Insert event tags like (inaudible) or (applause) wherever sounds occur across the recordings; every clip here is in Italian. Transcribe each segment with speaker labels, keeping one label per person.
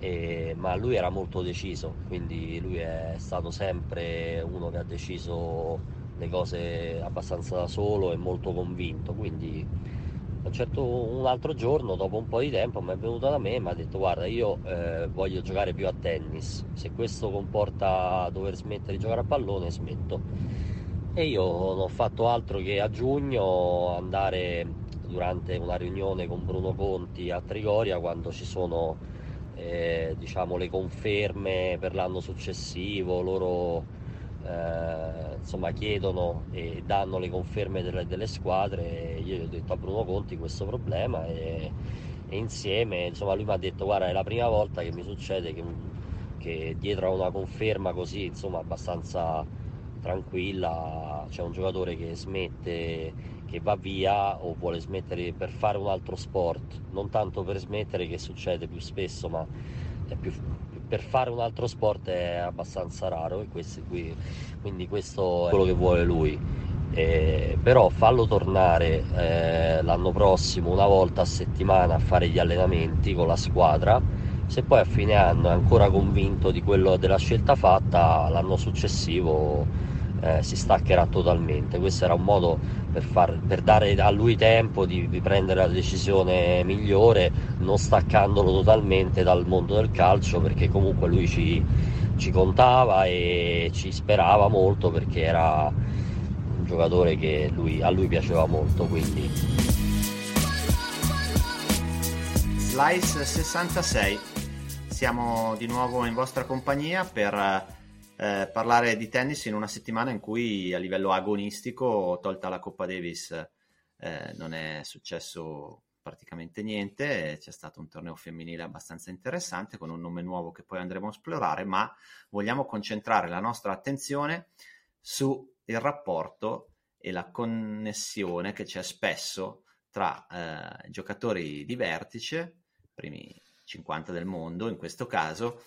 Speaker 1: E, ma lui era molto deciso, quindi lui è stato sempre uno che ha deciso le cose abbastanza da solo e molto convinto, quindi un, certo, un altro giorno, dopo un po' di tempo, mi è venuto da me e mi ha detto guarda io eh, voglio giocare più a tennis, se questo comporta dover smettere di giocare a pallone smetto. E io non ho fatto altro che a giugno andare durante una riunione con Bruno Conti a Trigoria quando ci sono eh, diciamo, le conferme per l'anno successivo, loro eh, insomma, chiedono e danno le conferme delle, delle, squadre. Io gli ho detto a Bruno Conti questo problema e, e insieme insomma, lui mi ha detto guarda è la prima volta che mi succede che, che dietro a una conferma così insomma, abbastanza tranquilla c'è un giocatore che smette che va via o vuole smettere per fare un altro sport non tanto per smettere che succede più spesso ma più, per fare un altro sport è abbastanza raro e questo qui, quindi questo è quello che vuole lui. Eh, però fallo tornare eh, l'anno prossimo una volta a settimana a fare gli allenamenti con la squadra se poi a fine anno è ancora convinto quello della scelta fatta l'anno successivo eh, si staccherà totalmente. Questo era un modo per, far, per dare a lui tempo di, di, prendere la decisione migliore, non staccandolo totalmente dal mondo del calcio, perché comunque lui ci, ci contava e ci sperava molto perché era un giocatore che lui, a lui piaceva molto. Quindi.
Speaker 2: Slice 66, siamo di nuovo in vostra compagnia per eh, parlare di tennis in una settimana in cui a livello agonistico, tolta la Coppa Davis, eh, non è successo praticamente niente, c'è stato un torneo femminile abbastanza interessante con un nome nuovo che poi andremo a esplorare, ma vogliamo concentrare la nostra attenzione sul rapporto e la connessione che c'è spesso tra eh, giocatori di vertice, primi 50 del mondo in questo caso,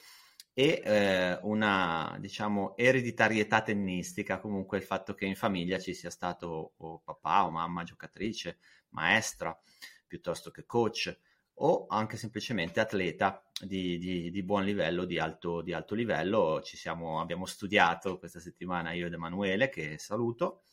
Speaker 2: e eh, una diciamo ereditarietà tennistica, comunque il fatto che in famiglia ci sia stato o papà o mamma giocatrice, maestra, piuttosto che coach o anche semplicemente atleta di, di, di buon livello, di alto, di alto livello. Ci siamo, abbiamo studiato questa settimana io ed Emanuele, che saluto.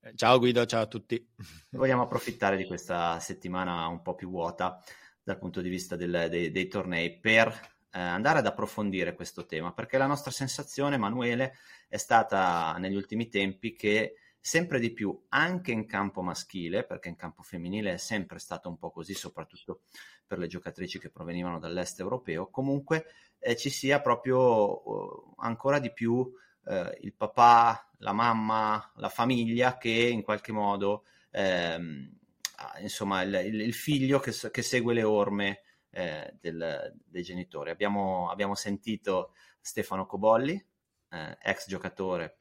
Speaker 3: Eh, ciao Guido, ciao a tutti. (laughs)
Speaker 2: Vogliamo approfittare di questa settimana un po' più vuota dal punto di vista del, dei, dei tornei per eh, andare ad approfondire questo tema, perché la nostra sensazione, Emanuele, è stata negli ultimi tempi che sempre di più, anche in campo maschile, perché in campo femminile è sempre stato un po' così, soprattutto per le giocatrici che provenivano dall'est europeo, comunque eh, ci sia proprio uh, ancora di più eh, il papà, la mamma, la famiglia che in qualche modo, ehm, insomma, il, il figlio che, che, segue le orme eh, del, dei genitori. Abbiamo, abbiamo, sentito Stefano Cobolli, eh, ex giocatore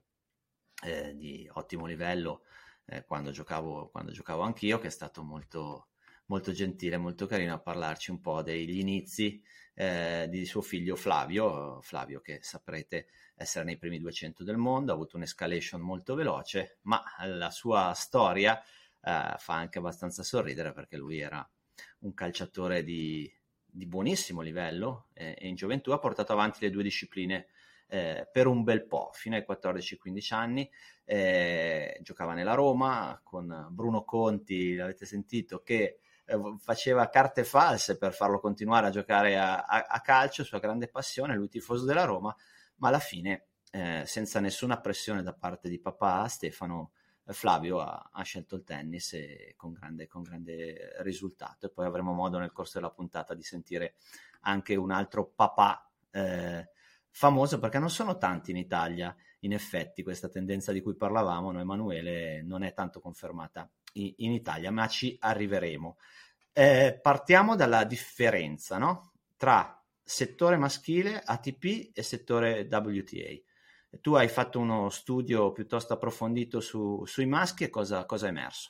Speaker 2: eh, di ottimo livello eh, quando, giocavo, quando giocavo anch'io, che è stato molto, molto gentile, molto carino a parlarci un po' degli inizi eh, di suo figlio Flavio, Flavio che saprete essere nei primi 200 del mondo, ha avuto un'escalation molto veloce, ma la sua storia eh, fa anche abbastanza sorridere perché lui era un calciatore di, di buonissimo livello eh, e in gioventù ha portato avanti le due discipline eh, per un bel po', fino ai 14-15 anni. Eh, giocava nella Roma con Bruno Conti, l'avete sentito, che eh, faceva carte false per farlo continuare a giocare a, a, a, calcio, sua grande passione, lui tifoso della Roma, ma alla fine, eh, senza nessuna pressione da parte di papà, Stefano Flavio ha, ha, scelto il tennis con grande, con grande risultato e poi avremo modo nel corso della puntata di sentire anche un altro papà eh, famoso perché non sono tanti in Italia in effetti questa tendenza di cui parlavamo noi Emanuele non è tanto confermata in, in Italia ma ci arriveremo eh, partiamo dalla differenza no? tra settore maschile, ATP e settore WTA. Tu hai fatto uno studio piuttosto approfondito su, sui maschi e cosa, cosa è emerso?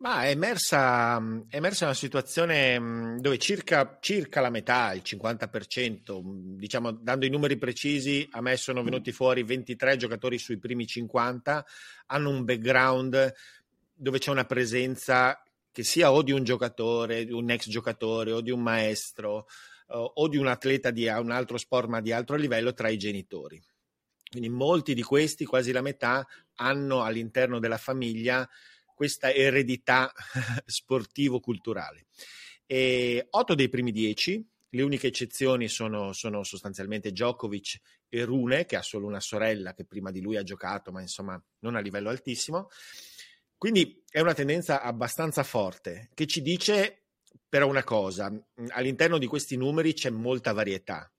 Speaker 3: Ma è emersa, è emersa, una situazione dove circa, circa, la metà, il 50%, diciamo dando i numeri precisi, a me sono venuti fuori 23 giocatori sui primi 50, hanno un background dove c'è una presenza che sia o di un giocatore, di un ex giocatore o di un maestro o di un atleta di un altro sport ma di altro livello tra i genitori. Quindi molti di questi, quasi la metà, hanno all'interno della famiglia questa eredità (laughs) sportivo-culturale. E otto dei primi dieci, le uniche eccezioni sono, sono, sostanzialmente Djokovic e Rune, che ha solo una sorella che prima di lui ha giocato, ma insomma non a livello altissimo. Quindi è una tendenza abbastanza forte che ci dice però una cosa, all'interno di questi numeri c'è molta varietà.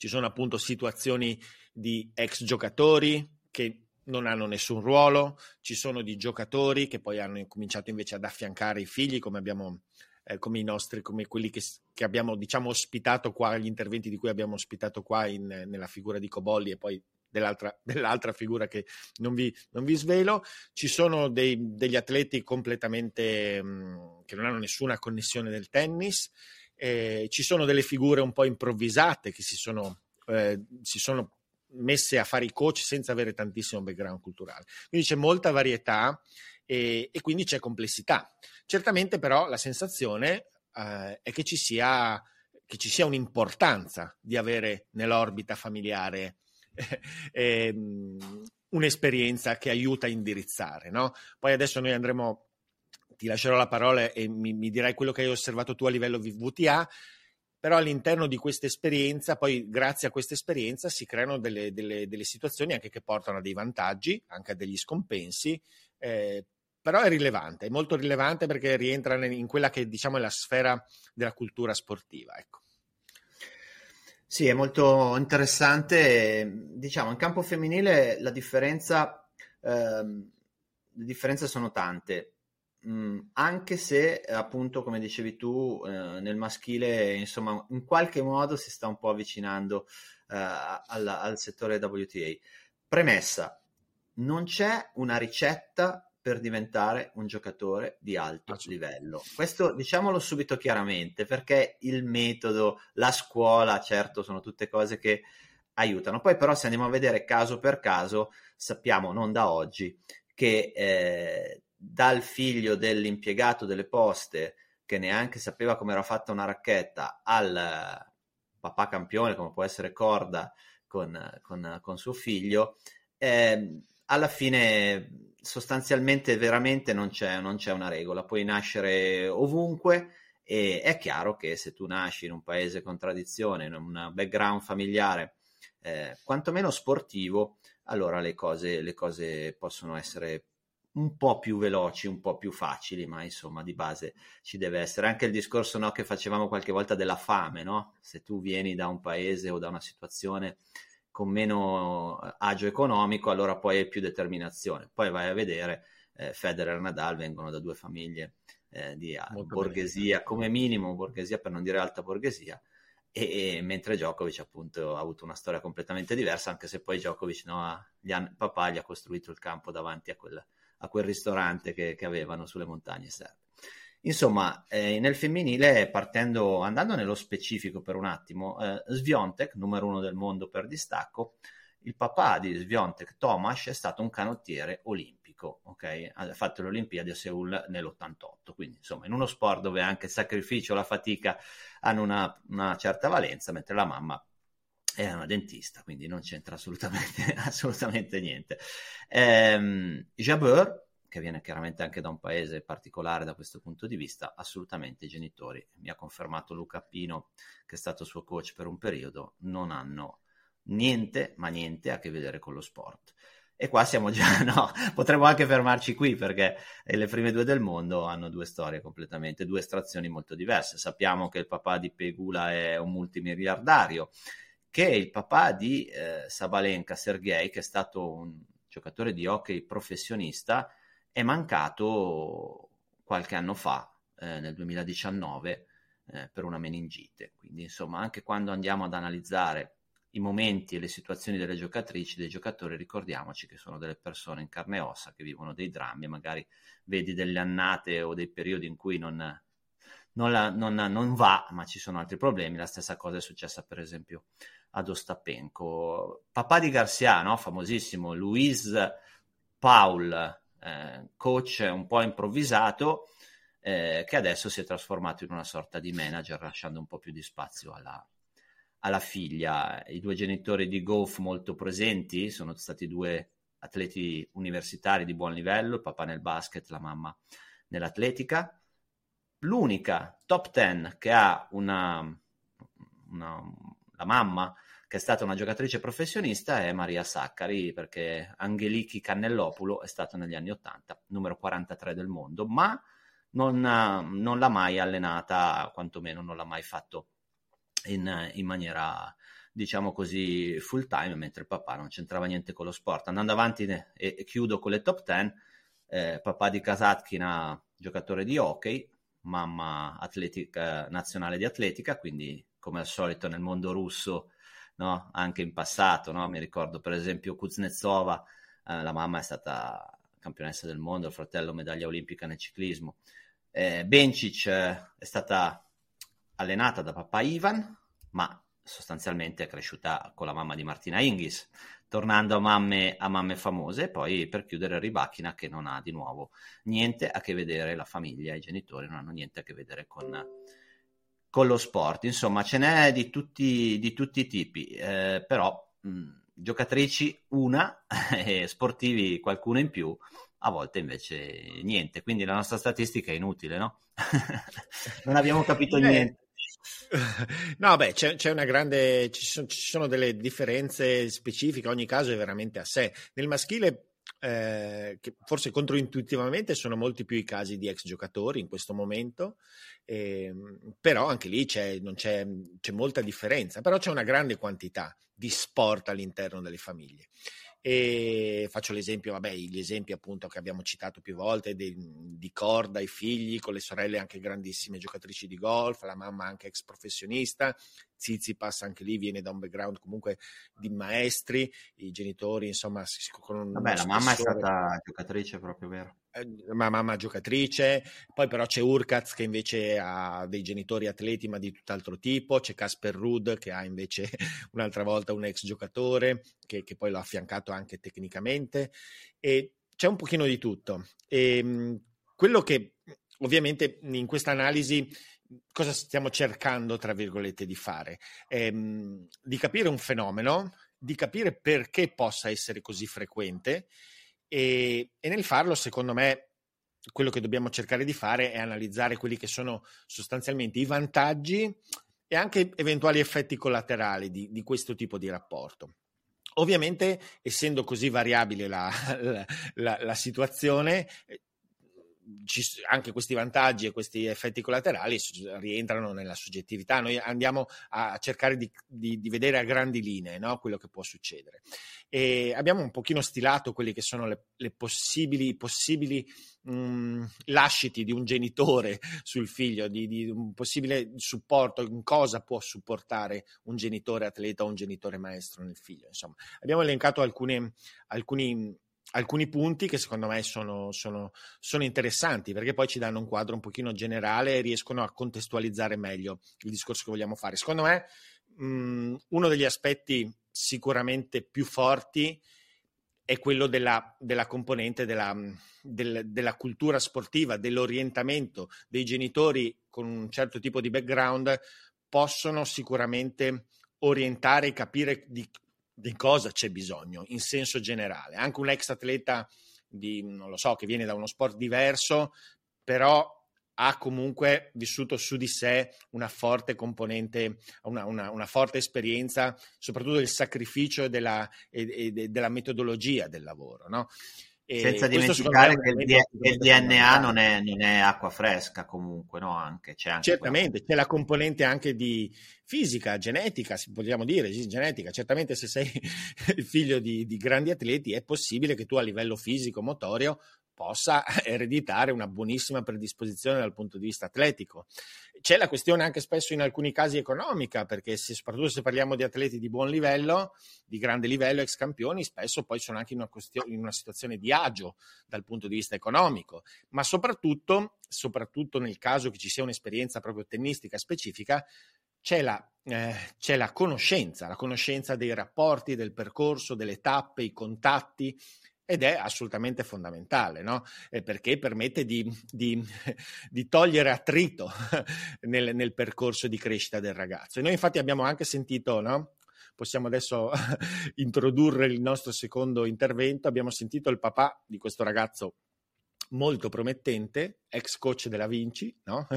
Speaker 3: Ci sono appunto situazioni di ex giocatori che non hanno nessun ruolo, ci sono di giocatori che poi hanno cominciato invece ad affiancare i figli, come abbiamo eh, come i nostri, come quelli che, che, abbiamo diciamo ospitato qua, gli interventi di cui abbiamo ospitato qua in, nella figura di Cobolli e poi dell'altra, (laughs) dell'altra figura che non vi, non vi, svelo. Ci sono dei, degli atleti completamente mh, mm, che non hanno nessuna connessione del tennis, eh, ci sono delle figure un po' improvvisate che si sono, eh, si sono messe a fare i coach senza avere tantissimo background culturale. Quindi c'è molta varietà e, e quindi c'è complessità. Certamente però la sensazione eh, è che ci, sia, che ci sia un'importanza di avere nell'orbita familiare (laughs) eh, un'esperienza che aiuta a indirizzare. No? Poi adesso noi andremo, ti lascerò la parola e mi, mi dirai quello che hai osservato tu a livello VTA però all'interno di questa esperienza, poi grazie a questa esperienza si creano delle, delle, delle, situazioni anche che portano a dei vantaggi, anche a degli scompensi, eh, però è rilevante, è molto rilevante perché rientra in quella che diciamo è la sfera della cultura sportiva. Ecco.
Speaker 2: Sì, è molto interessante. Diciamo, in campo femminile la differenza, ehm, le differenze sono tante. Mm, anche se appunto come dicevi tu eh, nel maschile insomma in qualche modo si sta un po' avvicinando eh, al, al, settore WTA premessa non c'è una ricetta per diventare un giocatore di alto livello. Questo diciamolo subito chiaramente perché il metodo la scuola certo sono tutte cose che aiutano. Poi però se andiamo a vedere caso per caso sappiamo non da oggi che eh, dal figlio dell'impiegato delle poste che neanche sapeva come era fatta una racchetta al papà campione come può essere Corda con, con, con suo figlio eh, alla fine sostanzialmente veramente non c'è, non c'è una regola. Puoi nascere ovunque e è chiaro che se tu nasci in un paese con tradizione in un background familiare eh, quantomeno sportivo allora le cose, le cose possono essere un po' più veloci, un po' più facili, ma insomma di base ci deve essere anche il discorso no, che facevamo qualche volta della fame, no? Se tu vieni da un paese o da una situazione con meno eh, agio economico, allora poi hai più determinazione. Poi vai a vedere, eh, Federer e Nadal vengono da due famiglie eh, di Molto borghesia, bene. come minimo borghesia per non dire alta borghesia, e, e, mentre Djokovic appunto ha avuto una storia completamente diversa, anche se poi Djokovic, no, gli ha, papà gli ha costruito il campo davanti a quella a quel ristorante che, che avevano sulle montagne serbe. Insomma, eh, nel femminile, partendo, andando nello specifico per un attimo, eh, Sviontek, numero uno del mondo per distacco, il papà di Sviontek, Tomasz, è stato un canottiere olimpico, ok? Ha fatto le Olimpiadi a Seoul nell'88, quindi insomma in uno sport dove anche il sacrificio, la fatica hanno una, una certa valenza, mentre la mamma è una dentista, quindi non c'entra assolutamente, (laughs) assolutamente niente. Ehm, Jabeur, che viene chiaramente anche da un paese particolare da questo punto di vista, assolutamente i genitori, mi ha confermato Luca Pino, che è stato suo coach per un periodo, non hanno niente, ma niente a che vedere con lo sport. E qua siamo già, (laughs) no, potremmo anche fermarci qui perché le prime due del mondo hanno due storie completamente, due estrazioni molto diverse. Sappiamo che il papà di Pegula è un multimiliardario che il papà di eh, Sabalenka, Sergei, che è stato un giocatore di hockey professionista, è mancato qualche anno fa, eh, nel 2019, eh, per una meningite. Quindi insomma anche quando andiamo ad analizzare i momenti e le situazioni delle giocatrici, dei giocatori, ricordiamoci che sono delle persone in carne e ossa che vivono dei drammi magari vedi delle annate o dei periodi in cui non, non, la, non, non va, ma ci sono altri problemi. La stessa cosa è successa per esempio ad Ostapenko. Papà di Garcia, no? famosissimo, Luis Paul, eh, coach un po' improvvisato, eh, che adesso si è trasformato in una sorta di manager, lasciando un po' più di spazio alla, alla figlia. I due genitori di golf molto presenti sono stati due atleti universitari di buon livello, il papà nel basket, la mamma nell'atletica. L'unica top 10 che ha una, una, la mamma che è stata una giocatrice professionista è Maria Saccari, perché Angeliki Cannellopulo è stata negli anni 80, numero 43 del mondo, ma non, non l'ha mai allenata, quantomeno non l'ha mai fatto in, in maniera diciamo così full time mentre il papà non c'entrava niente con lo sport. Andando avanti e, e chiudo con le top 10 eh, papà di Kasatkina giocatore di hockey mamma atletica, nazionale di atletica quindi come al solito nel mondo russo no? anche in passato no? mi ricordo per esempio Kuznetsova eh, la mamma è stata campionessa del mondo il fratello medaglia olimpica nel ciclismo eh, Bencic eh, è stata allenata da papà Ivan, ma sostanzialmente è cresciuta con la mamma di Martina Inghis, tornando a mamme, a mamme famose, e poi per chiudere Ribachina che non ha di nuovo niente a che vedere, la famiglia, i genitori non hanno niente a che vedere con, con lo sport. Insomma, ce n'è di tutti, di tutti i tipi, eh, però mh, giocatrici una (laughs) e sportivi qualcuno in più, a volte invece niente. Quindi la nostra statistica è inutile, no? (laughs) non abbiamo capito eh, niente. (laughs)
Speaker 3: No, beh, c'è, c'è una grande, ci sono, ci sono, delle differenze specifiche, ogni caso è veramente a sé. Nel maschile, eh, che forse controintuitivamente sono molti più i casi di ex giocatori in questo momento, eh, però anche lì c'è, c'è, c'è molta differenza, però c'è una grande quantità di sport all'interno delle famiglie. E faccio l'esempio, vabbè, gli esempi appunto che abbiamo citato più volte di, di Corda, i figli, con le sorelle anche grandissime giocatrici di golf, la mamma anche ex professionista, Zizipas anche lì viene da un background comunque di maestri, i genitori insomma
Speaker 2: con Vabbè, la mamma è stata giocatrice proprio, vero?
Speaker 3: Eh, ma mamma giocatrice, poi però c'è Urkaz che invece ha dei genitori atleti ma di tutt'altro tipo, c'è Casper Rudd che ha invece (laughs) un'altra volta un ex giocatore che, che poi l'ha affiancato anche tecnicamente e c'è un pochino di tutto. E, ehm, quello che ovviamente in questa analisi cosa stiamo cercando, tra virgolette, di fare? Ehm, di capire un fenomeno, di capire perché possa essere così frequente e, e nel farlo, secondo me, quello che dobbiamo cercare di fare è analizzare quelli che sono sostanzialmente i vantaggi e anche eventuali effetti collaterali di, di questo tipo di rapporto. Ovviamente, essendo così variabile la, (laughs) la, la, la situazione, ci, anche questi vantaggi e questi effetti collaterali rientrano nella soggettività. Noi andiamo a cercare di, di, di vedere a grandi linee no? quello che può succedere. E abbiamo un pochino stilato quelli che sono le, le possibili, possibili mh, lasciti di un genitore (laughs) sul figlio, di, di, un possibile supporto, in cosa può supportare un genitore atleta o un genitore maestro nel figlio. Insomma, abbiamo elencato alcune, alcuni alcuni punti che secondo me sono, sono, sono, interessanti perché poi ci danno un quadro un pochino generale e riescono a contestualizzare meglio il discorso che vogliamo fare. Secondo me mh, uno degli aspetti sicuramente più forti è quello della, della componente della, del, della cultura sportiva, dell'orientamento dei genitori con un certo tipo di background possono sicuramente orientare e capire di di cosa c'è bisogno in senso generale. Anche un ex atleta di, non lo so, che viene da uno sport diverso, però ha comunque vissuto su di sé una forte componente, una, una, una forte esperienza, soprattutto del sacrificio e della, e, e della metodologia del lavoro. No?
Speaker 2: Senza dimenticare che il, il DNA non è, non è, acqua fresca comunque, no? Anche, c'è anche
Speaker 3: Certamente, quella. c'è la componente anche di fisica, genetica, vogliamo dire, genetica. Certamente se sei (laughs) il figlio di, di, grandi atleti è possibile che tu a livello fisico, motorio, possa (laughs) ereditare una buonissima predisposizione dal punto di vista atletico. C'è la questione anche spesso in alcuni casi economica, perché se, soprattutto se parliamo di atleti di buon livello, di grande livello, ex campioni, spesso poi sono anche in una, questione, in una situazione di agio dal punto di vista economico, ma soprattutto, soprattutto nel caso che ci sia un'esperienza proprio tennistica specifica, c'è la, eh, c'è la conoscenza, la conoscenza dei rapporti, del percorso, delle tappe, i contatti, ed è assolutamente fondamentale, no? eh, perché permette di, di, (laughs) di togliere attrito (laughs) nel, nel, percorso di crescita del ragazzo. E noi infatti abbiamo anche sentito, no? possiamo adesso (laughs) introdurre il nostro secondo intervento, abbiamo sentito il papà di questo ragazzo molto promettente, ex coach della Vinci, no?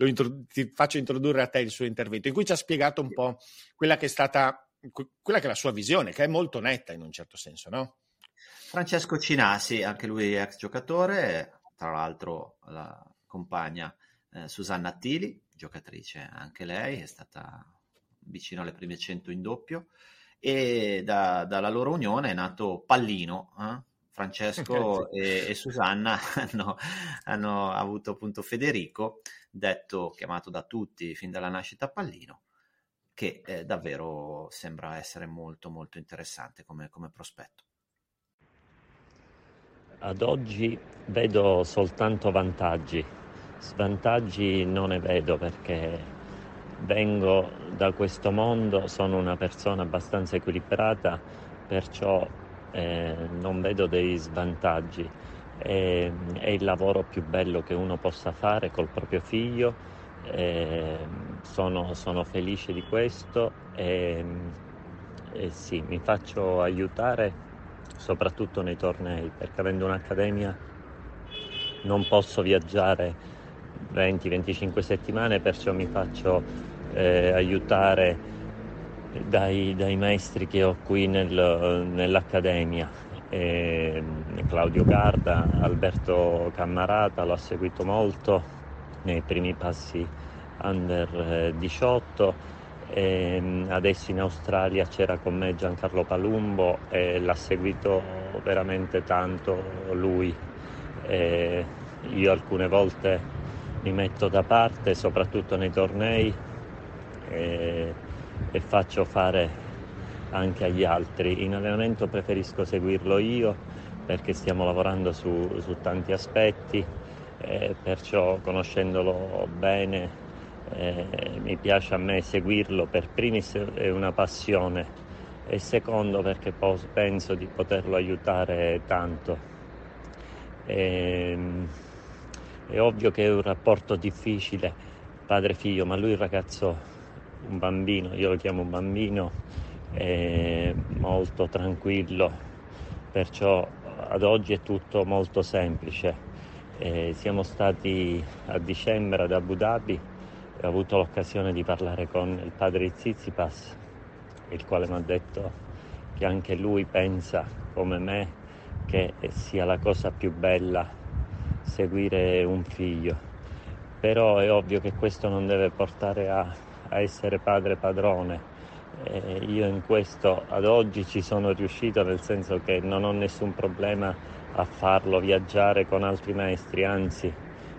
Speaker 3: intro- ti faccio introdurre a te il suo intervento, in cui ci ha spiegato un po' quella che è stata, quella che è la sua visione, che è molto netta in un certo senso, no?
Speaker 2: Francesco Cinasi, anche lui ex giocatore, tra l'altro la compagna eh, Susanna Attili, giocatrice anche lei, è stata vicino alle prime 100 in doppio e da, dalla loro unione è nato Pallino. Eh? Francesco (laughs) e, e, Susanna (laughs) hanno, hanno, avuto appunto Federico, detto, chiamato da tutti fin dalla nascita Pallino, che eh, davvero sembra essere molto molto interessante come, come prospetto.
Speaker 4: Ad oggi vedo soltanto vantaggi, svantaggi non ne vedo perché vengo da questo mondo, sono una persona abbastanza equilibrata, perciò eh, non vedo dei svantaggi. È, è, il lavoro più bello che uno possa fare col proprio figlio, eh, sono, sono, felice di questo e, e sì, mi faccio aiutare soprattutto nei tornei, perché avendo un'accademia non posso viaggiare 20-25 settimane, perciò mi faccio eh, aiutare dai, dai, maestri che ho qui nel, nell'accademia. E, Claudio Garda, Alberto Cammarata, l'ho seguito molto nei primi passi under 18 e ehm, adesso in Australia c'era con me Giancarlo Palumbo e l'ha seguito veramente tanto lui. E io alcune volte mi metto da parte, soprattutto nei tornei, e, e faccio fare anche agli altri. In allenamento preferisco seguirlo io perché stiamo lavorando su, su tanti aspetti, perciò conoscendolo bene eh, mi piace a me seguirlo per primis è una passione e secondo perché penso di poterlo aiutare tanto. E, ehm, è ovvio che è un rapporto difficile padre-figlio, ma lui è un ragazzo, un bambino, io lo chiamo un bambino, è molto tranquillo, perciò ad oggi è tutto molto semplice. E siamo stati a dicembre ad Abu Dhabi ho avuto l'occasione di parlare con il padre Zizipas, il quale mi ha detto che anche lui pensa come me che sia la cosa più bella seguire un figlio. Però è ovvio che questo non deve portare a, a essere padre padrone. E io in questo ad oggi ci sono riuscito nel senso che non ho nessun problema a farlo viaggiare con altri maestri, anzi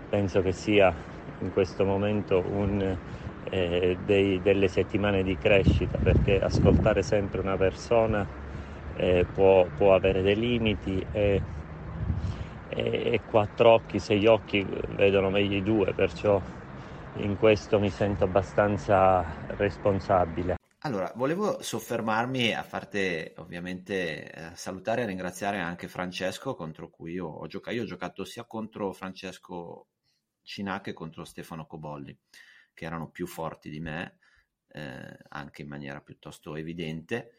Speaker 4: penso che sia in questo momento un, eh, dei, delle settimane di crescita perché ascoltare sempre una persona eh, può, può, avere dei limiti e, e, e, quattro occhi, sei occhi vedono meglio i due, perciò in questo mi sento abbastanza responsabile.
Speaker 2: Allora, volevo soffermarmi a farti ovviamente eh, salutare e ringraziare anche Francesco contro cui io ho giocato. Io ho giocato sia contro Francesco Cinache contro Stefano Cobolli, che erano più forti di me, eh, anche in maniera piuttosto evidente,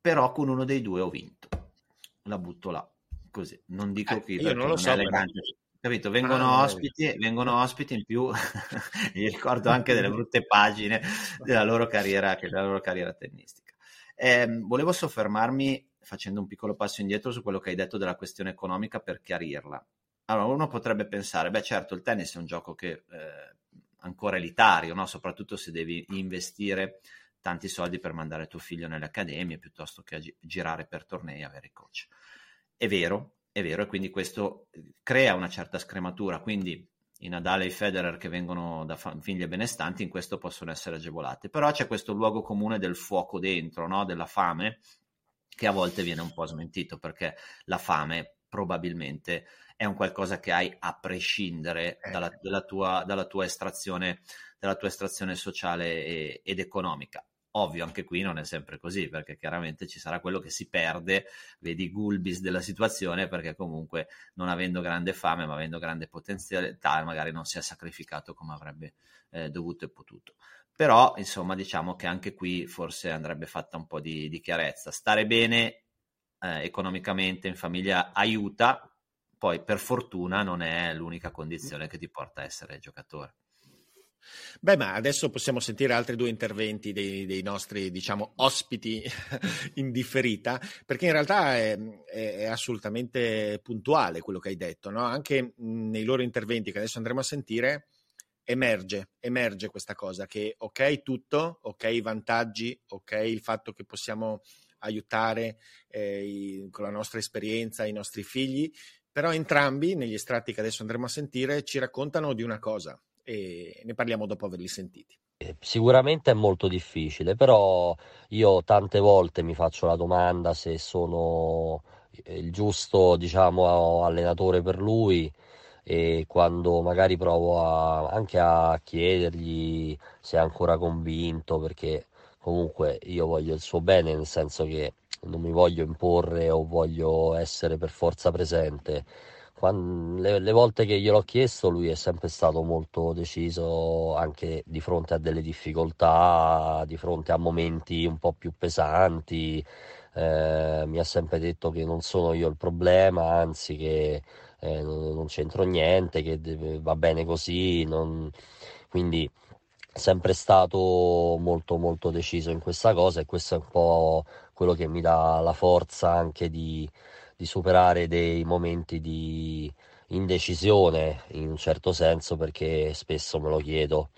Speaker 2: però con uno dei due ho vinto. La butto là, così. Non dico eh, chi,
Speaker 3: io non lo so,
Speaker 2: elegante. Capito? Vengono, ah, ospiti, vengono ospiti in più, (laughs) mi ricordo anche delle brutte pagine della loro carriera, della loro carriera tennistica. Eh, volevo soffermarmi facendo un piccolo passo indietro su quello che hai detto della questione economica per chiarirla. Allora, uno potrebbe pensare, beh certo, il tennis è un gioco che eh, ancora elitario, no? soprattutto se devi investire tanti soldi per mandare tuo figlio nelle accademie piuttosto che gi- girare per tornei e avere coach. È vero, è vero, e quindi questo crea una certa scrematura, quindi i Nadal e i Federer che vengono da famiglie benestanti in questo possono essere agevolati, però c'è questo luogo comune del fuoco dentro, no? della fame, che a volte viene un po' smentito perché la fame probabilmente è un qualcosa che hai a prescindere eh. dalla, dalla, tua, dalla, tua, estrazione, dalla tua estrazione sociale e, ed economica. Ovvio, anche qui non è sempre così, perché chiaramente ci sarà quello che si perde, vedi Gulbis della situazione, perché comunque non avendo grande fame, ma avendo grande potenzialità, magari non si è sacrificato come avrebbe eh, dovuto e potuto. Però, insomma, diciamo che anche qui forse andrebbe fatta un po' di, di chiarezza. Stare bene eh, economicamente in famiglia aiuta, poi per fortuna non è l'unica condizione che ti porta a essere giocatore.
Speaker 3: Beh, ma adesso possiamo sentire altri due interventi dei, dei nostri, diciamo, ospiti (laughs) in differita, perché in realtà è, è, assolutamente puntuale quello che hai detto, no? Anche nei loro interventi che adesso andremo a sentire, emerge, emerge questa cosa che ok tutto, ok i vantaggi, ok il fatto che possiamo aiutare eh, i, con la nostra esperienza i nostri figli, però entrambi negli estratti che adesso andremo a sentire ci raccontano di una cosa, e ne parliamo dopo averli sentiti.
Speaker 1: Eh, sicuramente è molto difficile, però io tante volte mi faccio la domanda se sono il giusto, diciamo, allenatore per lui e quando magari provo a, anche a chiedergli se è ancora convinto, perché comunque io voglio il suo bene, nel senso che non mi voglio imporre o voglio essere per forza presente. Quando, le, le, volte che gliel'ho chiesto lui è sempre stato molto deciso anche di fronte a delle difficoltà, di fronte a momenti un po' più pesanti, eh, mi ha sempre detto che non sono io il problema, anzi che eh, non, non, c'entro niente, che deve, va bene così, non... quindi sempre stato molto molto deciso in questa cosa e questo è un po' quello che mi dà la forza anche di di superare dei momenti di indecisione in un certo senso perché spesso me lo chiedo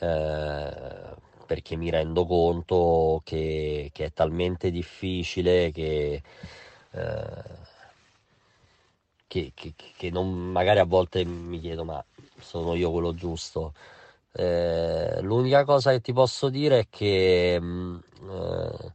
Speaker 1: eh, perché mi rendo conto che, che è talmente difficile che, eh, che, che, non, magari a volte mi chiedo ma sono io quello giusto eh, l'unica cosa che ti posso dire è che mh, mm, eh,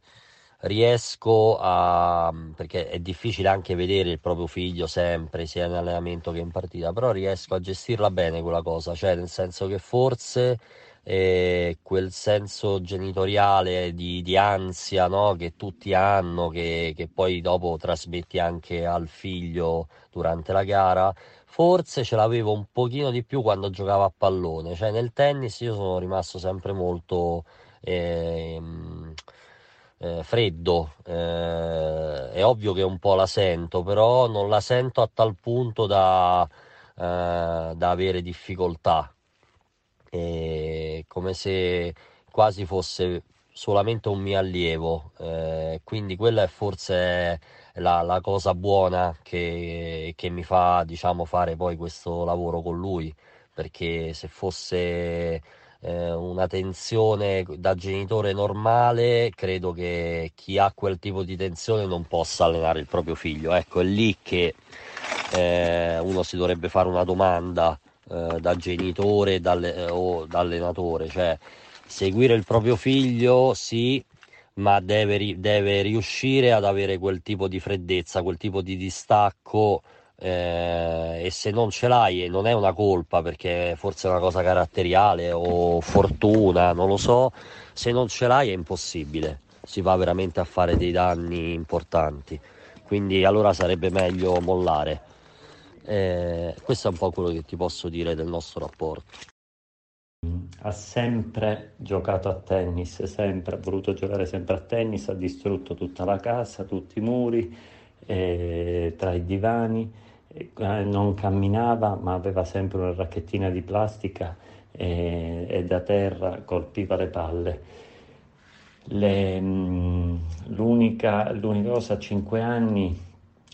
Speaker 1: riesco a perché è difficile anche vedere il proprio figlio sempre sia in allenamento che in partita però riesco a gestirla bene quella cosa cioè nel senso che forse eh, quel senso genitoriale di, di ansia no? che tutti hanno che, che poi dopo trasmetti anche al figlio durante la gara forse ce l'avevo un pochino di più quando giocavo a pallone. Cioè nel tennis io sono rimasto sempre molto eh, eh, freddo, eh, è ovvio che un po' la sento, però non la sento a tal punto da, eh, da avere difficoltà, è come se quasi fosse solamente un mio allievo, eh, quindi quella è forse la, la cosa buona che, che mi fa diciamo, fare poi questo lavoro con lui, perché se fosse eh, una tensione da genitore normale, credo che chi ha quel tipo di tensione non possa allenare il proprio figlio. Ecco, è lì che eh, uno si dovrebbe fare una domanda eh, da genitore dalle, o da allenatore, cioè seguire il proprio figlio sì, ma deve, deve riuscire ad avere quel tipo di freddezza, quel tipo di distacco eh, e se non ce l'hai e non è una colpa perché forse è una cosa caratteriale o fortuna, non lo so, se non ce l'hai è impossibile, si va veramente a fare dei danni importanti, quindi allora sarebbe meglio mollare. Eh, questo è un po' quello che ti posso dire del nostro rapporto.
Speaker 4: Ha sempre giocato a tennis, sempre, ha voluto giocare sempre a tennis, ha distrutto tutta la casa, tutti i muri, eh, tra i divani eh, non camminava ma aveva sempre una racchettina di plastica e, e da terra colpiva le palle. Le, mm, l'unica, l'unica, cosa a 5 anni,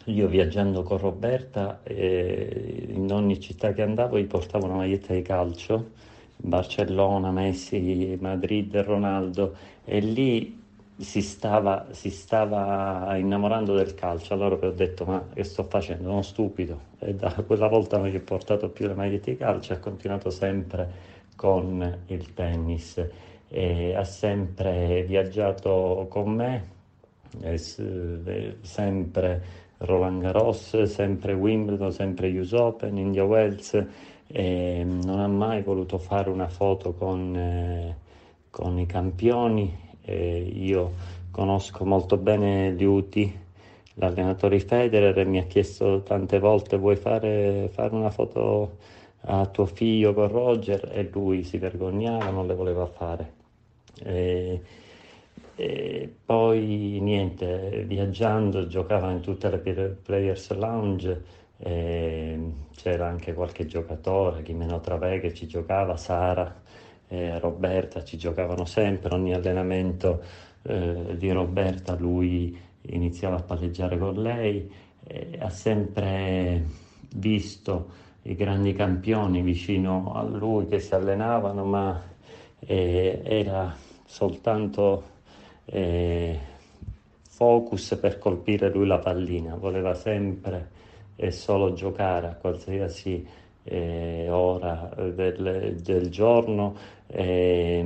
Speaker 4: io viaggiando con Roberta, eh, in ogni città che andavo gli portavo una maglietta di calcio, Barcellona, Messi, Madrid, Ronaldo, e lì si stava, si stava, innamorando del calcio. Allora ho detto: Ma che sto facendo? Sono stupido. E da quella volta non gli ho portato più le magliette di calcio ha continuato sempre con il tennis. E ha sempre viaggiato con me, sempre Roland Garros, sempre Wimbledon, sempre US Open, India Wells. E non ha mai voluto fare una foto con, eh, con i campioni eh, io conosco molto bene Liuti, l'allenatore Federer, e mi ha chiesto tante volte vuoi fare, fare una foto a tuo figlio con Roger e lui si vergognava, non le voleva fare. E, e poi niente, viaggiando giocava in tutte le Players Lounge, c'era anche qualche giocatore, Chimeno Travè che ci giocava, Sara eh, Roberta ci giocavano sempre, ogni allenamento eh, di Roberta lui iniziava a palleggiare con lei, eh, ha sempre visto i grandi campioni vicino a lui che si allenavano, ma eh, era soltanto eh, focus per colpire lui la pallina, voleva sempre e solo giocare a qualsiasi eh, ora del, del giorno, eh,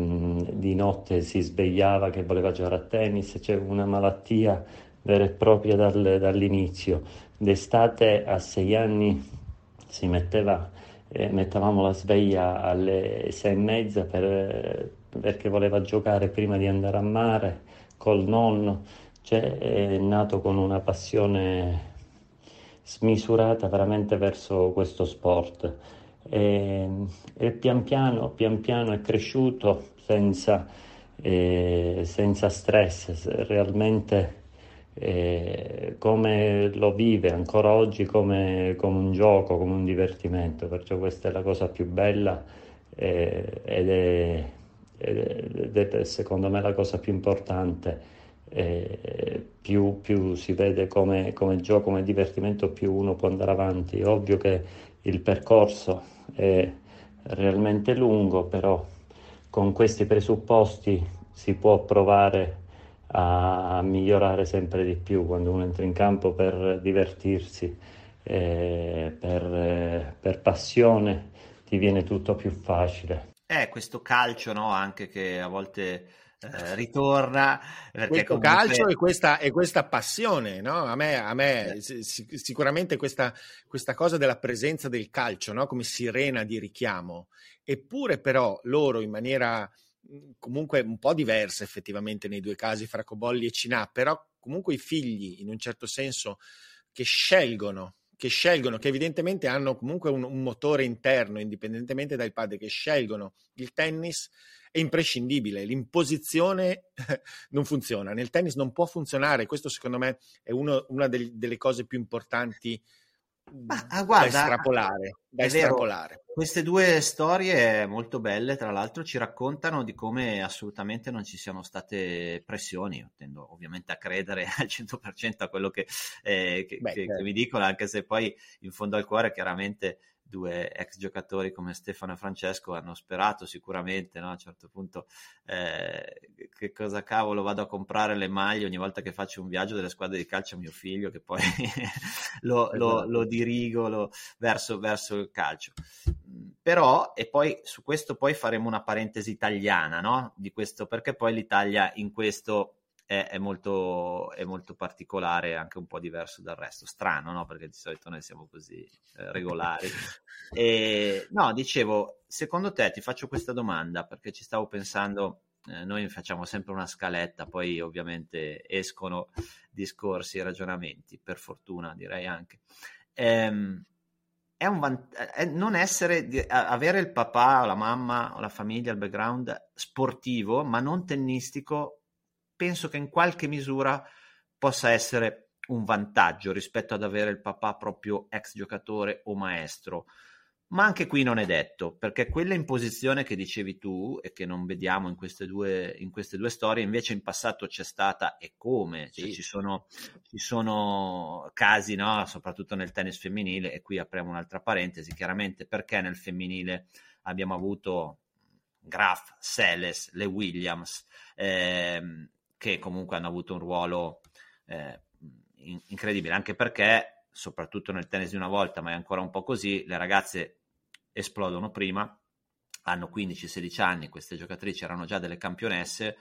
Speaker 4: di notte si svegliava che voleva giocare a tennis, c'è una malattia vera e propria dal, dall'inizio. D'estate a sei anni si metteva, eh, mettevamo la sveglia alle sei e mezza per, perché voleva giocare prima di andare a mare col nonno, cioè, è nato con una passione smisurata veramente verso questo sport. E, e pian, piano, pian piano è cresciuto senza, eh, senza stress, realmente eh, come lo vive ancora oggi come, come, un gioco, come un divertimento, perciò questa è la cosa più bella eh, ed, è, ed, è, secondo me la cosa più importante eh, più, più, si vede come, come, gioco, come divertimento, più uno può andare avanti. Ovvio che il percorso è realmente lungo, però con questi presupposti si può provare a migliorare sempre di più quando uno entra in campo per divertirsi, eh, per, per passione, ti viene tutto più facile.
Speaker 2: Eh, questo calcio, no? Anche che a volte eh, ritorna.
Speaker 3: Perché comunque... calcio e questa, e questa passione, no? A me, a me eh. sicuramente questa, questa, cosa della presenza del calcio, no? Come sirena di richiamo. Eppure però loro in maniera mhmm, comunque un po' diversa effettivamente nei due casi, fra Cobolli e Cinà, però comunque i figli in un certo senso che scelgono che scelgono, che evidentemente hanno comunque un, un, motore interno, indipendentemente dal padre, che scelgono il tennis è imprescindibile. L'imposizione (laughs) non funziona. Nel tennis non può funzionare. Questo, secondo me, è uno, una del, delle cose più importanti
Speaker 2: Ma, ah, guarda,
Speaker 3: da estrapolare. Da estrapolare.
Speaker 2: Queste due storie molto belle, tra l'altro, ci raccontano di come assolutamente non ci siano state pressioni. Io tendo ovviamente a credere al 100% a quello che, eh, che, Beh, che, certo. che mi dicono, anche se poi in fondo al cuore chiaramente due ex giocatori come Stefano e Francesco hanno sperato sicuramente no? a un certo punto eh, che cosa cavolo vado a comprare le maglie ogni volta che faccio un viaggio delle squadre di calcio a mio figlio che poi (laughs) lo, lo, esatto. lo, dirigo lo, verso, verso, il calcio però e poi su questo poi faremo una parentesi italiana no? di questo perché poi l'Italia in questo è, è, molto, è molto particolare, anche un po' diverso dal resto. Strano, no? Perché di solito noi siamo così eh, regolari. (laughs) e, no, dicevo, secondo te ti faccio questa domanda perché ci stavo pensando. Eh, noi facciamo sempre una scaletta, poi ovviamente escono discorsi e ragionamenti, per fortuna direi anche. Ehm, è un vant- è non essere, avere il papà o la mamma o la famiglia, il background sportivo, ma non tennistico, penso che in qualche misura possa essere un vantaggio rispetto ad avere il papà proprio ex giocatore o maestro. Ma anche qui non è detto, perché quella imposizione che dicevi tu e che non vediamo in queste due, in queste due storie, invece in passato c'è stata e come. Cioè, sì. ci, sono, ci, sono, casi, no? soprattutto nel tennis femminile, e qui apriamo un'altra parentesi, chiaramente perché nel femminile abbiamo avuto Graf, Seles, le Williams, ehm, che comunque hanno avuto un ruolo eh, incredibile, anche perché, soprattutto nel tennis di una volta, ma è ancora un po' così, le ragazze esplodono prima, hanno 15-16 anni, queste giocatrici erano già delle campionesse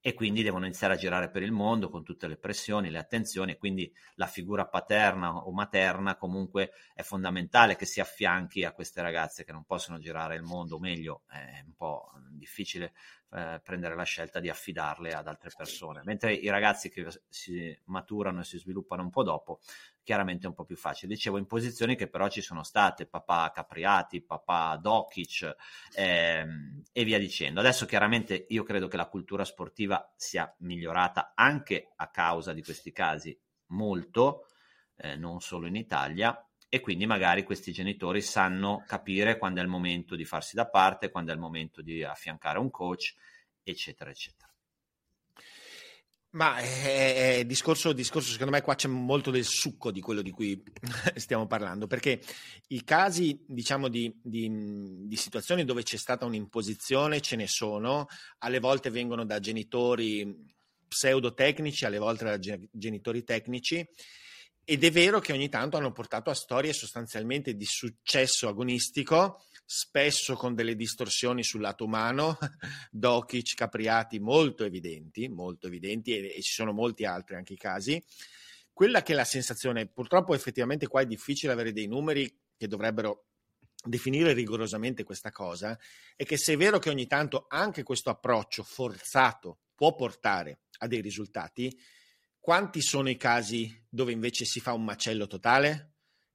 Speaker 2: e quindi devono iniziare a girare per il mondo con tutte le pressioni, le attenzioni, quindi la figura paterna o materna comunque è fondamentale che si affianchi a queste ragazze che non possono girare il mondo, o meglio, è un po' difficile eh, prendere la scelta di affidarle ad altre persone, mentre i ragazzi che si maturano e si sviluppano un po' dopo chiaramente un po' più facile. Dicevo in posizioni che però ci sono state, papà Capriati, papà Dokic ehm, e via dicendo. Adesso chiaramente io credo che la cultura sportiva sia migliorata anche a causa di questi casi molto, eh, non solo in Italia, e quindi magari questi genitori sanno capire quando è il momento di farsi da parte, quando è il momento di affiancare un coach, eccetera, eccetera.
Speaker 3: Ma è, è discorso, discorso, secondo me qua c'è molto del succo di quello di cui (laughs) stiamo parlando, perché i casi, diciamo, di, di, di situazioni dove c'è stata un'imposizione ce ne sono, alle volte vengono da genitori pseudotecnici, alle volte da genitori tecnici, ed è vero che ogni tanto hanno portato a storie sostanzialmente di successo agonistico, spesso con delle distorsioni sul lato umano, (laughs) Dokic, Capriati molto evidenti, molto evidenti e, e ci sono molti altri anche i casi. Quella che è la sensazione, purtroppo effettivamente qua è difficile avere dei numeri che dovrebbero definire rigorosamente questa cosa, è che se è vero che ogni tanto anche questo approccio forzato può portare a dei risultati, quanti sono i casi dove invece si fa un macello totale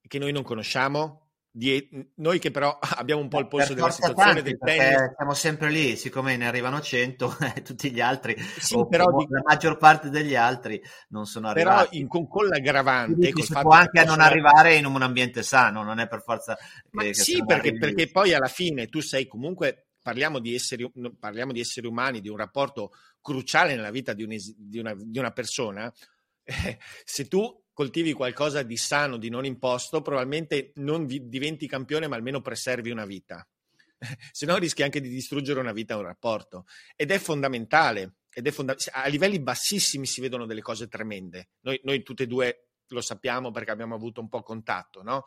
Speaker 3: che noi non conosciamo? Die- noi che però (laughs) abbiamo un po' il polso della situazione tanti, del tennis.
Speaker 2: Siamo sempre lì, siccome ne arrivano 100, (laughs) tutti gli altri, sì, o, però o, la maggior parte degli altri non sono arrivati.
Speaker 3: Però in, con, con l'aggravante...
Speaker 2: Col si può anche non arrivare in un ambiente sano, non è per forza...
Speaker 3: Ma che, sì, perché, perché poi alla fine tu sei comunque parliamo di, esseri, parliamo di esseri umani, di un rapporto cruciale nella vita di, un, di, una, di una, persona, (laughs) eh, se tu coltivi qualcosa di sano, di non imposto, probabilmente non diventi campione, ma almeno preservi una vita. (laughs) se no rischi anche di distruggere una vita, un rapporto. Ed è fondamentale. Ed è fonda- a livelli bassissimi si vedono delle cose tremende. Noi, noi tutte e due lo sappiamo perché abbiamo avuto un po' contatto, no?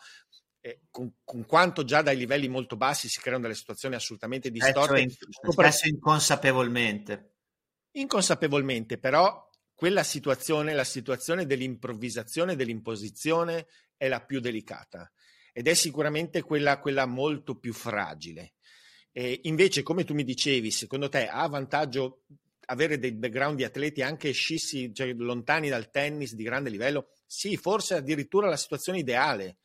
Speaker 3: con, con, quanto già dai livelli molto bassi si creano delle situazioni assolutamente distorte.
Speaker 2: In, spesso inconsapevolmente.
Speaker 3: Inconsapevolmente, però quella situazione, la situazione dell'improvvisazione, dell'imposizione, è la più delicata ed è sicuramente quella, quella molto più fragile. E invece, come tu mi dicevi, secondo te ha vantaggio avere dei background di atleti anche scissi, cioè lontani dal tennis di grande livello? Sì, forse addirittura la situazione ideale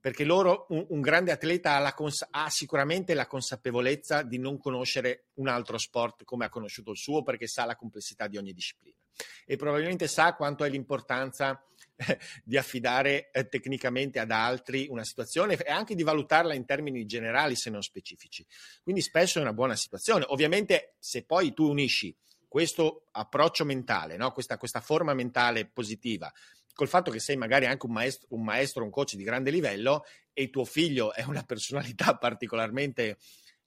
Speaker 3: perché loro, un, un grande atleta ha, cons- ha, sicuramente la consapevolezza di non conoscere un altro sport come ha conosciuto il suo, perché sa la complessità di ogni disciplina e probabilmente sa quanto è l'importanza eh, di affidare eh, tecnicamente ad altri una situazione e anche di valutarla in termini generali se non specifici. Quindi spesso è una buona situazione. Ovviamente se poi tu unisci questo approccio mentale, no? questa, questa forma mentale positiva col fatto che sei magari anche un maestro, un maestro, un coach di grande livello e tuo figlio è una personalità (laughs) particolarmente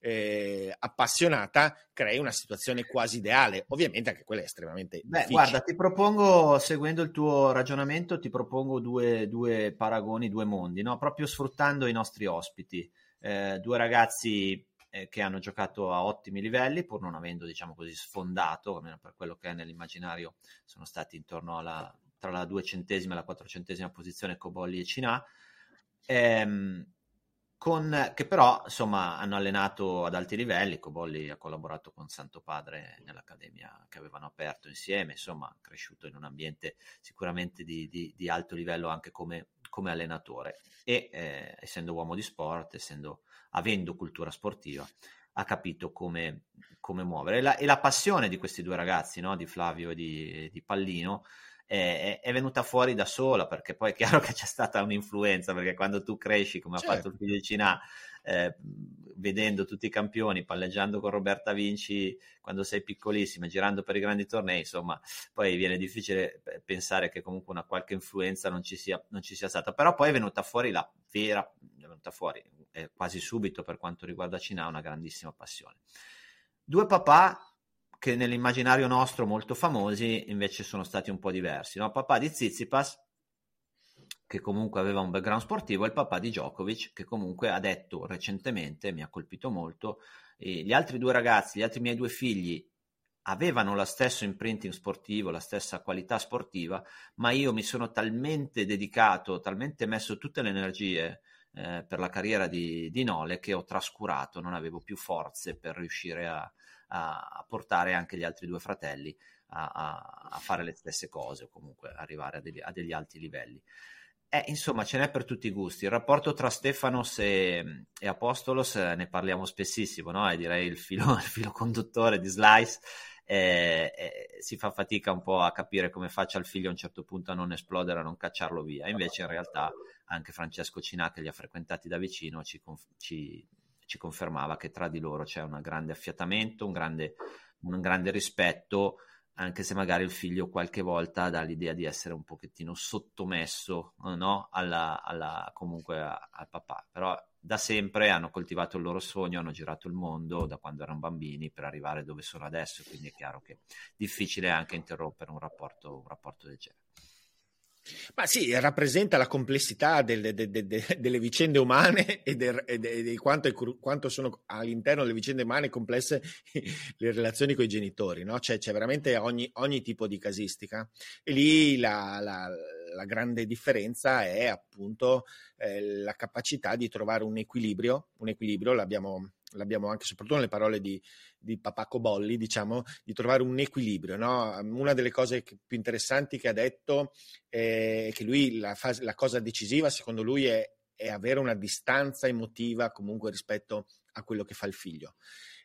Speaker 3: eh, appassionata, crei una situazione quasi ideale. Ovviamente anche quella è estremamente Beh, difficile.
Speaker 2: Guarda, ti propongo, seguendo il tuo ragionamento, ti propongo due, due paragoni, due mondi, no? proprio sfruttando i nostri ospiti. Eh, due ragazzi eh, che hanno giocato a ottimi livelli, pur non avendo, diciamo così, sfondato, almeno per quello che è nell'immaginario, sono stati intorno alla tra la duecentesima e la quattrocentesima posizione Cobolli e Cinà, ehm, con, che però insomma hanno allenato ad alti livelli, Cobolli ha collaborato con Santo Padre nell'accademia che avevano aperto insieme, insomma cresciuto in un ambiente sicuramente di, di, di alto livello anche come, come allenatore e eh, essendo uomo di sport, essendo, avendo cultura sportiva, ha capito come, come muovere. E la, e la, passione di questi due ragazzi, no? di Flavio e di, di Pallino, è, è, venuta fuori da sola, perché poi è chiaro (laughs) che c'è stata un'influenza, perché quando tu cresci, come certo. ha fatto il figlio di Cinà, eh, vedendo tutti i campioni, palleggiando con Roberta Vinci quando sei piccolissima, girando per i grandi tornei, insomma, poi viene difficile pensare che comunque una qualche influenza non ci sia, non ci sia stata, però poi è venuta fuori la vera, è venuta fuori eh, quasi subito per quanto riguarda Cinà, una grandissima passione. Due papà che nell'immaginario nostro molto famosi invece sono stati un po' diversi. No? Papà di Zizipas, che comunque aveva un background sportivo, e il papà di Djokovic, che comunque ha detto recentemente, mi ha colpito molto, eh, gli altri due ragazzi, gli altri miei due figli avevano lo stesso imprinting sportivo, la stessa qualità sportiva, ma io mi sono talmente dedicato, talmente messo tutte le energie eh, per la carriera di, di, Nole che ho trascurato, non avevo più forze per riuscire a, a, a portare anche gli altri due fratelli a, a, fare le stesse cose o comunque arrivare a degli, a degli alti livelli. Eh, insomma, ce n'è per tutti i gusti. Il rapporto tra Stefanos e, e Apostolos eh, ne parliamo spessissimo, no? E direi il filo, (laughs) il filo conduttore di Slice. Eh, eh, si fa fatica un po' a capire come faccia il figlio a un certo punto a non esplodere, a non cacciarlo via. Invece, in realtà, anche Francesco Cinà, che li ha frequentati da vicino, ci, ci, ci confermava che tra di loro c'è un grande affiatamento, un grande, un grande rispetto anche se magari il figlio qualche volta dà l'idea di essere un pochettino sottomesso no? alla, alla, comunque a, al papà, però da sempre hanno coltivato il loro sogno, hanno girato il mondo da quando erano bambini per arrivare dove sono adesso, quindi è chiaro che è difficile anche interrompere un rapporto, un rapporto del genere.
Speaker 3: Ma sì, rappresenta la complessità delle, delle, delle, (laughs) delle vicende umane e, di quanto, quanto, sono all'interno delle vicende umane complesse (laughs) le relazioni con i genitori, no? C'è, c'è veramente ogni, ogni, tipo di casistica e lì la, la, la grande differenza è appunto eh, la capacità di trovare un equilibrio, un equilibrio l'abbiamo, l'abbiamo anche soprattutto nelle parole di, di papà Cobolli, diciamo, di trovare un equilibrio. No? Una delle cose più interessanti che ha detto è che lui, la, fase, la cosa decisiva secondo lui è, è, avere una distanza emotiva comunque rispetto a quello che fa il figlio.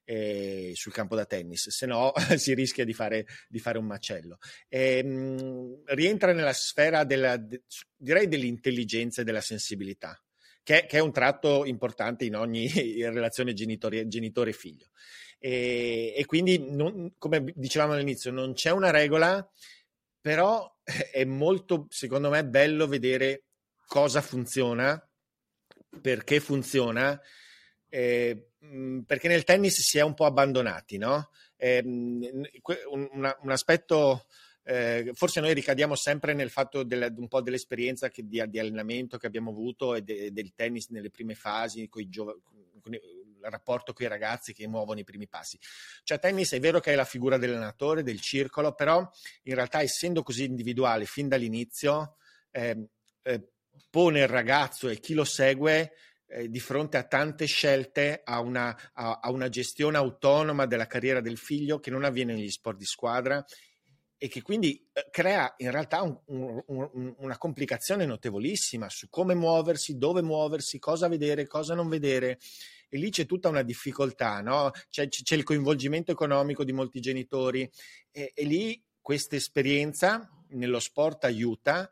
Speaker 3: Eh, sul campo da tennis, se no (laughs) si rischia di fare, di fare un macello. Eh, mh, rientra nella sfera della, de, direi dell'intelligenza e della sensibilità che, che è un tratto importante in ogni (laughs) relazione genitore-figlio. E, e quindi, non, come dicevamo all'inizio, non c'è una regola, però (laughs) è molto, secondo me, bello vedere cosa funziona, perché funziona, eh, perché nel tennis si è un po' abbandonati, no? Eh, un, un, aspetto eh, forse noi ricadiamo sempre nel fatto del, un po' dell'esperienza che, di, di, allenamento che abbiamo avuto e de, del tennis nelle prime fasi, giov- con il rapporto con i ragazzi che muovono i primi passi. Cioè, tennis è vero che è la figura dell'allenatore, del circolo, però in realtà essendo così individuale fin dall'inizio, eh, eh, pone il ragazzo e chi lo segue eh, di fronte a tante scelte, a una, a, a una, gestione autonoma della carriera del figlio che non avviene negli sport di squadra e che quindi eh, crea in realtà un, un, un, una complicazione notevolissima su come muoversi, dove muoversi, cosa vedere, cosa non vedere. E lì c'è tutta una difficoltà, no? c'è, c'è il coinvolgimento economico di molti genitori e, e lì questa esperienza nello sport aiuta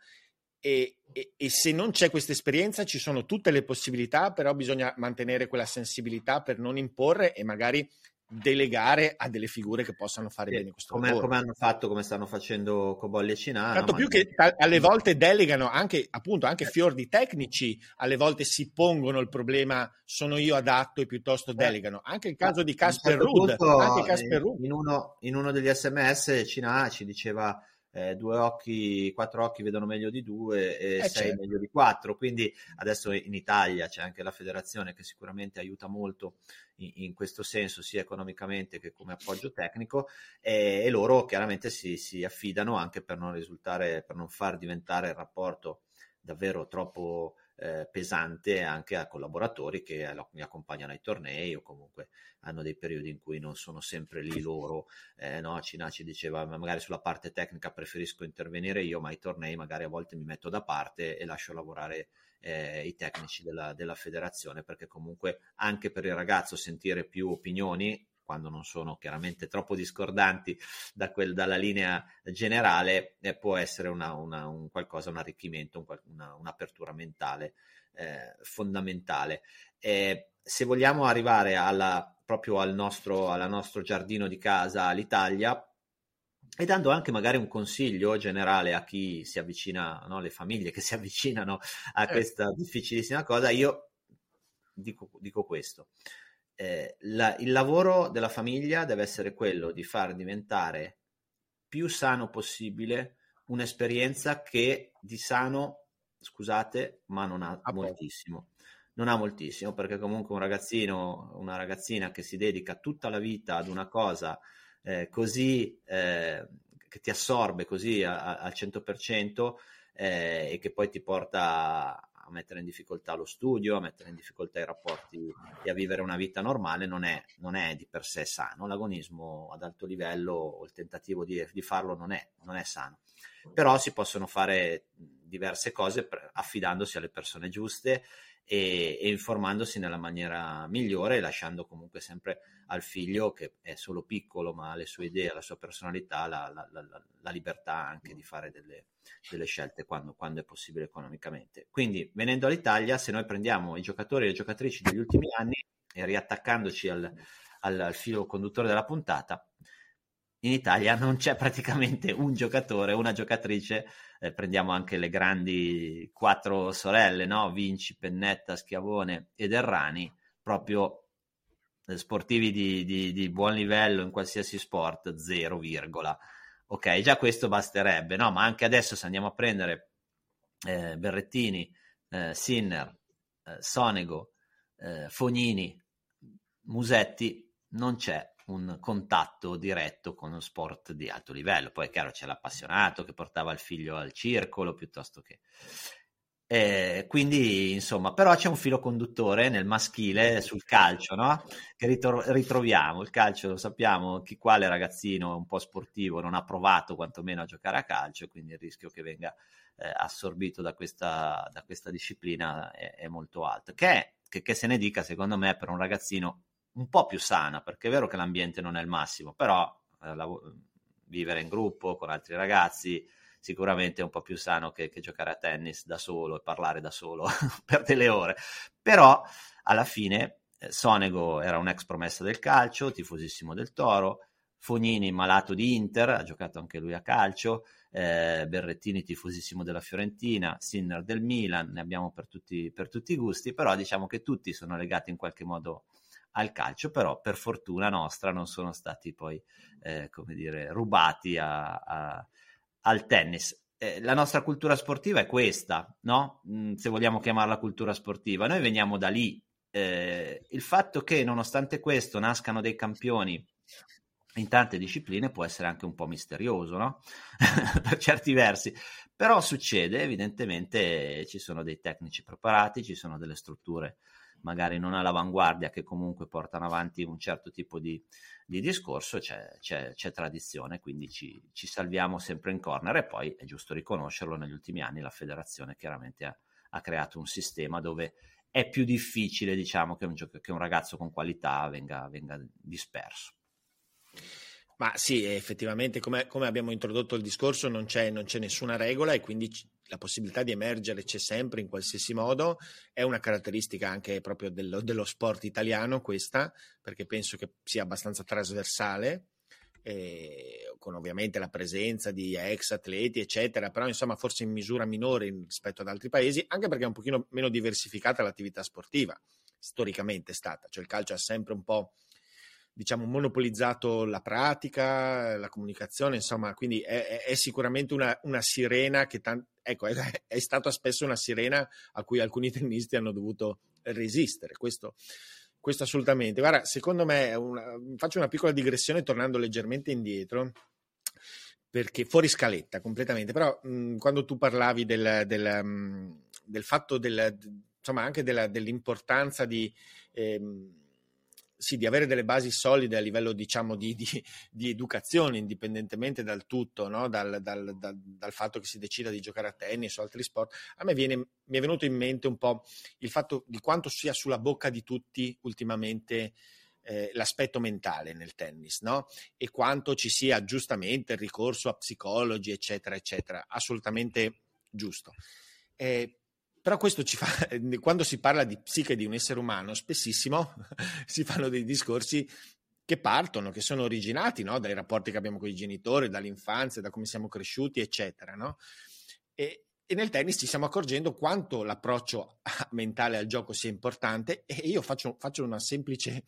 Speaker 3: e, e, e, se non c'è questa esperienza ci sono tutte le possibilità, però bisogna mantenere quella sensibilità per non imporre e magari delegare a delle figure che possano fare sì, bene questo
Speaker 2: come,
Speaker 3: lavoro.
Speaker 2: Come hanno fatto, come stanno facendo Cobolli e Cinana.
Speaker 3: Tanto più che alle volte delegano anche, appunto, anche eh. fior di tecnici, alle volte si pongono il problema sono io adatto e piuttosto eh. delegano. Anche il caso di Casper certo Ruud.
Speaker 2: In, in, uno, in uno degli sms Cinà ci diceva eh, due occhi, quattro occhi vedono meglio di due e eh sei certo. meglio di quattro. Quindi adesso in Italia c'è anche la federazione che sicuramente aiuta molto in, in questo senso, sia economicamente che come appoggio tecnico, e, e loro chiaramente si, si, affidano anche per non risultare, per non far diventare il rapporto davvero troppo eh, pesante anche a collaboratori che mi accompagnano ai tornei o comunque hanno dei periodi in cui non sono sempre lì loro. Eh, no, Cina ci diceva magari sulla parte tecnica preferisco intervenire io, ma ai tornei magari a volte mi metto da parte e lascio lavorare eh, i tecnici della, della federazione perché comunque anche per il ragazzo sentire più opinioni quando non sono chiaramente troppo discordanti da quel, dalla linea generale, eh, può essere una, una, un qualcosa, un arricchimento, un, una, un'apertura mentale eh, fondamentale. Eh, se vogliamo arrivare alla, proprio al nostro, al nostro giardino di casa, all'Italia, e dando anche magari un consiglio generale a chi si avvicina, no, le famiglie che si (laughs) avvicinano a certo. questa difficilissima cosa, io dico, dico questo eh, la, il lavoro della famiglia deve essere quello di far diventare più sano possibile un'esperienza che di sano, scusate, ma non ha ah, moltissimo. Non ha moltissimo perché comunque un ragazzino, una ragazzina che si dedica tutta la vita ad una cosa eh, così eh, che ti assorbe così al 100% eh, e che poi ti porta a mettere in difficoltà lo studio, a mettere in difficoltà i rapporti e a vivere una vita normale non è, non è di per sé sano. L'agonismo ad alto livello o il tentativo di, di farlo non è, non è sano. Però si possono fare diverse cose affidandosi alle persone giuste e, e, informandosi nella maniera migliore, lasciando comunque sempre al figlio, che è solo piccolo ma ha le sue idee, la sua personalità, la, la, la, la libertà anche di fare delle, delle scelte quando, quando, è possibile economicamente. Quindi, venendo all'Italia, se noi prendiamo i giocatori e le giocatrici degli ultimi anni e riattaccandoci al, al, al filo conduttore della puntata, in Italia non c'è praticamente un giocatore, una giocatrice, eh, prendiamo anche le grandi quattro sorelle, no? Vinci, Pennetta, Schiavone ed Errani, proprio eh, sportivi di, di, di, buon livello in qualsiasi sport, 0, ok, già questo basterebbe, no? Ma anche adesso se andiamo a prendere eh, Berrettini, eh, Sinner, eh, Sonego, eh, Fognini, Musetti, non c'è un contatto diretto con uno sport di alto livello. Poi è chiaro c'è l'appassionato che portava il figlio al circolo piuttosto che... Eh, quindi, insomma, però c'è un filo conduttore nel maschile sul calcio, no? Che ritro- ritroviamo. Il calcio, lo sappiamo, chi quale ragazzino un po' sportivo non ha provato quantomeno a giocare a calcio, quindi il rischio che venga eh, assorbito da questa, da questa disciplina è, è, molto alto. Che, che, che se ne dica, secondo me, per un ragazzino un po' più sana, perché è vero che l'ambiente non è il massimo, però eh, la, vivere in gruppo con altri ragazzi sicuramente è un po' più sano che, che giocare a tennis da solo e parlare da solo (laughs) per delle ore. Però alla fine eh, Sonego era un ex promessa del calcio, tifosissimo del Toro, Fognini malato di Inter, ha giocato anche lui a calcio, eh, Berrettini tifosissimo della Fiorentina, Sinner del Milan, ne abbiamo per tutti, per tutti i gusti, però diciamo che tutti sono legati in qualche modo al calcio, però per fortuna nostra non sono stati poi, eh, come dire, rubati a, a, al tennis. Eh, la nostra cultura sportiva è questa, no? Mm, se vogliamo chiamarla cultura sportiva. Noi veniamo da lì. Eh, il fatto che nonostante questo nascano dei campioni in tante discipline può essere anche un po' misterioso, no? (laughs) per certi versi. Però succede, evidentemente ci sono dei tecnici preparati, ci sono delle strutture magari non all'avanguardia, che comunque portano avanti un certo tipo di, di discorso, c'è, c'è, c'è, tradizione, quindi ci, ci, salviamo sempre in corner e poi è giusto riconoscerlo, negli ultimi anni la federazione chiaramente ha, ha creato un sistema dove è più difficile diciamo, che, un, che un ragazzo con qualità venga, venga disperso.
Speaker 3: Ma sì, effettivamente, come, come, abbiamo introdotto il discorso, non c'è, non c'è nessuna regola e quindi la possibilità di emergere c'è sempre in qualsiasi modo. È una caratteristica anche proprio dello, dello sport italiano questa, perché penso che sia abbastanza trasversale. Eh, con ovviamente la presenza di ex atleti, eccetera, però insomma forse in misura minore rispetto ad altri paesi, anche perché è un pochino meno diversificata l'attività sportiva, storicamente è stata, cioè il calcio ha sempre un po' diciamo, monopolizzato la pratica, la comunicazione, insomma, quindi è, è sicuramente una, una, sirena che, tan- ecco, è, (laughs) è, stata spesso una sirena a cui alcuni tennisti hanno dovuto resistere, questo, questo assolutamente. Guarda, secondo me, una, faccio una piccola digressione tornando leggermente indietro, perché fuori scaletta completamente, però mh, quando tu parlavi del, del, mh, del fatto del, insomma, anche della, dell'importanza di... Ehm, sì, di avere delle basi solide a livello diciamo di, di, di educazione, indipendentemente dal tutto, no? dal, dal, dal, dal, fatto che si decida di giocare a tennis o altri sport, a me viene, mi è venuto in mente un po' il fatto di quanto sia sulla bocca di tutti ultimamente eh, l'aspetto mentale nel tennis, no? E quanto ci sia giustamente il ricorso a psicologi, eccetera, eccetera, assolutamente giusto. Eh, però questo ci fa, (laughs) quando si parla di psiche di un essere umano, spessissimo (laughs) si fanno dei discorsi che partono, che sono originati no? dai rapporti che abbiamo con i genitori, dall'infanzia, da come siamo cresciuti, eccetera. No? E, e nel tennis ci stiamo accorgendo quanto l'approccio (laughs) mentale al gioco sia importante e io faccio, faccio, una semplice,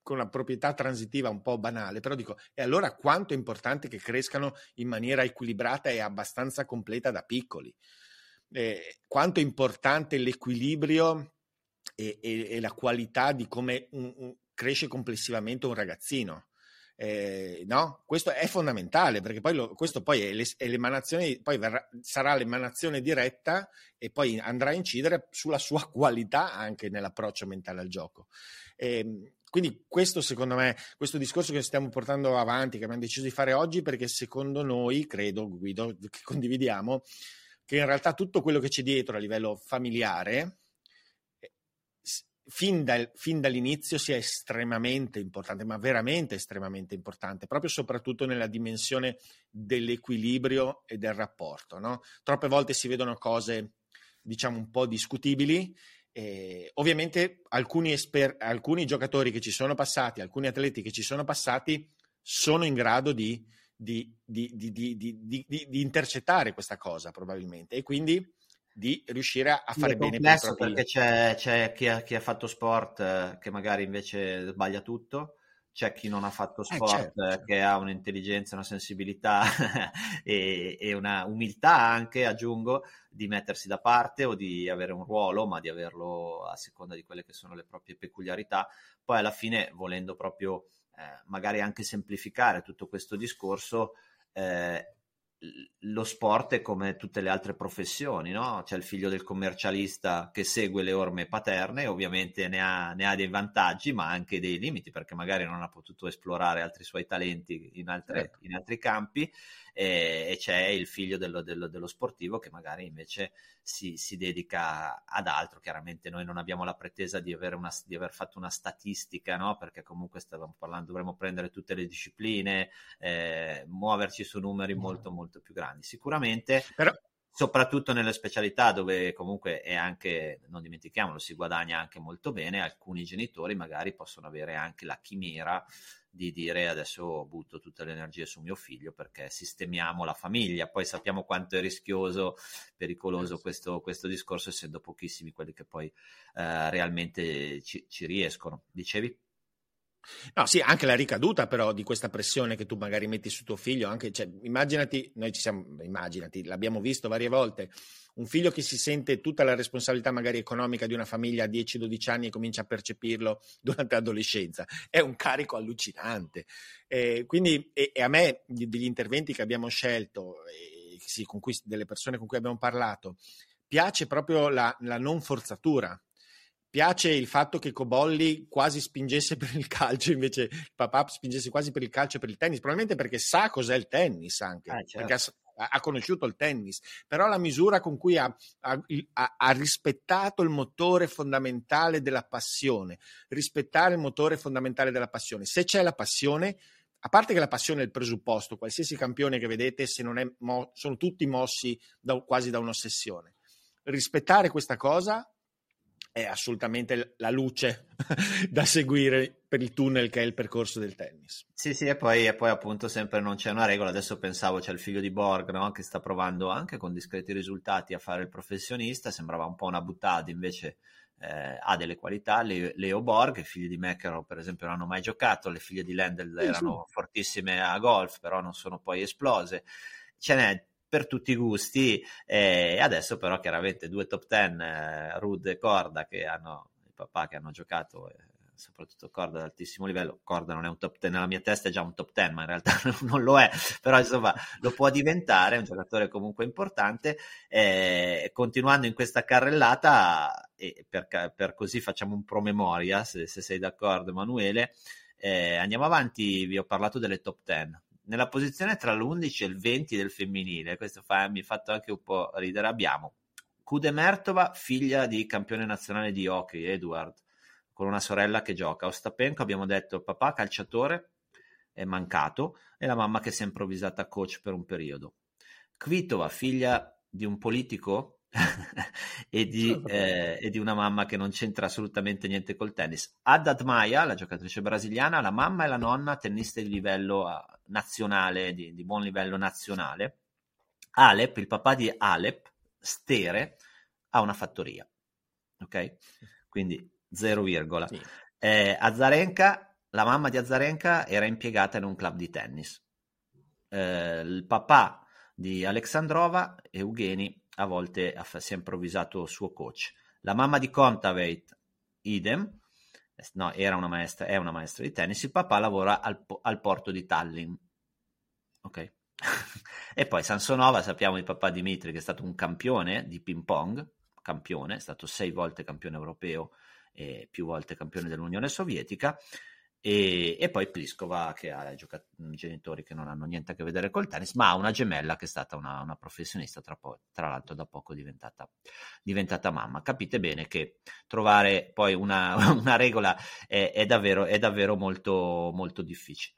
Speaker 3: con una proprietà transitiva un po' banale, però dico, e allora quanto è importante che crescano in maniera equilibrata e abbastanza completa da piccoli? Eh, quanto è importante l'equilibrio e, e, e, la qualità di come un, un, cresce complessivamente un ragazzino? Eh, no? Questo è fondamentale perché poi lo, questo poi è, le, è l'emanazione, poi verrà, sarà l'emanazione diretta e poi andrà a incidere sulla sua (laughs) qualità anche nell'approccio mentale al gioco. Eh, quindi questo secondo me, questo discorso che stiamo portando avanti, che abbiamo deciso di fare oggi, perché secondo noi, credo Guido, che condividiamo, che in realtà tutto quello che c'è dietro a livello familiare, fin, dal, fin, dall'inizio sia estremamente importante, ma veramente estremamente importante, proprio soprattutto nella dimensione dell'equilibrio e del rapporto. No? Troppe volte si vedono cose, diciamo, un po' discutibili. Eh, ovviamente alcuni, esper- alcuni giocatori che ci sono passati, alcuni atleti che ci sono passati, sono in grado di, di, di, di intercettare questa cosa probabilmente e quindi di riuscire a fare bene
Speaker 2: per i propri... perché c'è, c'è chi, ha, chi, ha, fatto sport eh, che magari invece sbaglia tutto c'è chi non ha fatto eh, sport eh, certo. che ha un'intelligenza, una sensibilità (laughs) e, e, una umiltà anche, aggiungo, di mettersi da parte o di avere un ruolo, ma di averlo a seconda di quelle che sono le proprie peculiarità. Poi alla fine, volendo proprio magari anche semplificare tutto questo discorso, eh, lo sport è come tutte le altre professioni, no? C'è il figlio del commercialista che segue le orme paterne, ovviamente ne ha, ne ha, dei vantaggi, ma anche dei limiti, perché magari non ha potuto esplorare altri suoi talenti in, altre, certo. in altri campi, e, e c'è il figlio dello, dello, dello, sportivo che magari invece si, si, dedica ad altro. Chiaramente noi non abbiamo la pretesa di, una, di aver fatto una statistica, no? perché comunque stavamo parlando, dovremmo prendere tutte le discipline, eh, muoverci su numeri molto molto più grandi. Sicuramente... Però soprattutto nelle specialità dove comunque è anche, non dimentichiamolo, si guadagna anche molto bene, alcuni genitori magari possono avere anche la chimera di dire adesso butto tutte le energie su mio figlio perché sistemiamo la famiglia. Poi sappiamo quanto è rischioso, pericoloso questo, questo discorso, essendo pochissimi quelli che poi eh, realmente ci, ci riescono. Dicevi?
Speaker 3: No, sì, anche la ricaduta però di questa pressione che tu magari metti su tuo figlio, anche, cioè, immaginati, noi ci siamo, immaginati, l'abbiamo visto varie volte, un figlio che si sente tutta la responsabilità magari economica di una famiglia a 10-12 anni e comincia a percepirlo (laughs) durante l'adolescenza, è un carico allucinante. Eh, quindi, e, e, a me, degli interventi che abbiamo scelto, eh, sì, cui, delle persone con cui abbiamo parlato, piace proprio la, la non forzatura, piace il fatto che Cobolli quasi spingesse (laughs) per il calcio, invece il papà spingesse quasi per il calcio e per il tennis, probabilmente perché sa cos'è il tennis anche, eh, certo. perché ha, ha, conosciuto il tennis, però la misura con cui ha, ha, ha, rispettato il motore fondamentale della passione, rispettare il motore fondamentale della passione. Se c'è la passione, a parte che la passione è il presupposto, qualsiasi campione che vedete, se non è mo- sono tutti mossi da, quasi da un'ossessione. Rispettare questa cosa è assolutamente la luce (laughs) da seguire per il tunnel che è il percorso del tennis.
Speaker 2: Sì, sì, e poi, e poi, appunto sempre non c'è una regola. Adesso pensavo c'è il figlio di Borg no? che sta provando anche con discreti risultati a fare il professionista, sembrava un po' una buttata, invece eh, ha delle qualità. Le, Leo Borg, figli di Meckerov per esempio non hanno mai giocato, le figlie di Lendl erano fortissime a golf, però non sono poi esplose. Ce n'è per tutti i gusti e adesso però chiaramente due top ten, eh, Rud e Corda che hanno il papà che hanno giocato eh, soprattutto Corda ad altissimo livello. Corda non è un top ten, nella mia testa è già un top ten ma in realtà (laughs) non lo è. Però insomma lo può diventare, è un giocatore comunque importante eh, continuando in questa carrellata e per, per, così facciamo un promemoria se, se sei d'accordo Emanuele eh, andiamo avanti, vi ho parlato delle top ten nella posizione tra l'11 e il 20 del femminile, questo fa, mi ha fatto anche un po' ridere, abbiamo Kudemertova, figlia di campione nazionale di hockey, Edward, con una sorella che gioca. Ostapenko, abbiamo detto, papà calciatore, è mancato, e la mamma che si è improvvisata coach per un periodo. Kvitova, figlia di un politico e, di, eh, e, di, una mamma che non c'entra assolutamente niente col tennis. Haddad Maya, la giocatrice brasiliana, la mamma e la nonna tenniste di livello uh, nazionale, di, di, buon livello nazionale. Alep, il papà di Alep, Stere ha una fattoria, ok? Quindi 0, sì. eh, Azarenka, la mamma di Azarenka era impiegata in un club di tennis. Eh, il papà di Alexandrova, Eugheni, a volte si è improvvisato suo coach. La mamma di Kontaveit, idem, no, era una maestra, è una maestra di tennis, il papà lavora al, al porto di Tallinn. Ok? (laughs) e poi Sansonova, sappiamo di papà Dimitri che è stato un campione di ping pong, campione, è stato sei volte campione europeo e più volte campione dell'Unione Sovietica. E, e, poi Pliskova che ha giocat- genitori che non hanno niente a che vedere col tennis, ma ha una gemella che è stata una, una professionista, tra, po- tra, l'altro da poco diventata, diventata, mamma. Capite bene che trovare poi una, (laughs) una regola è, è, davvero, è davvero molto, molto difficile.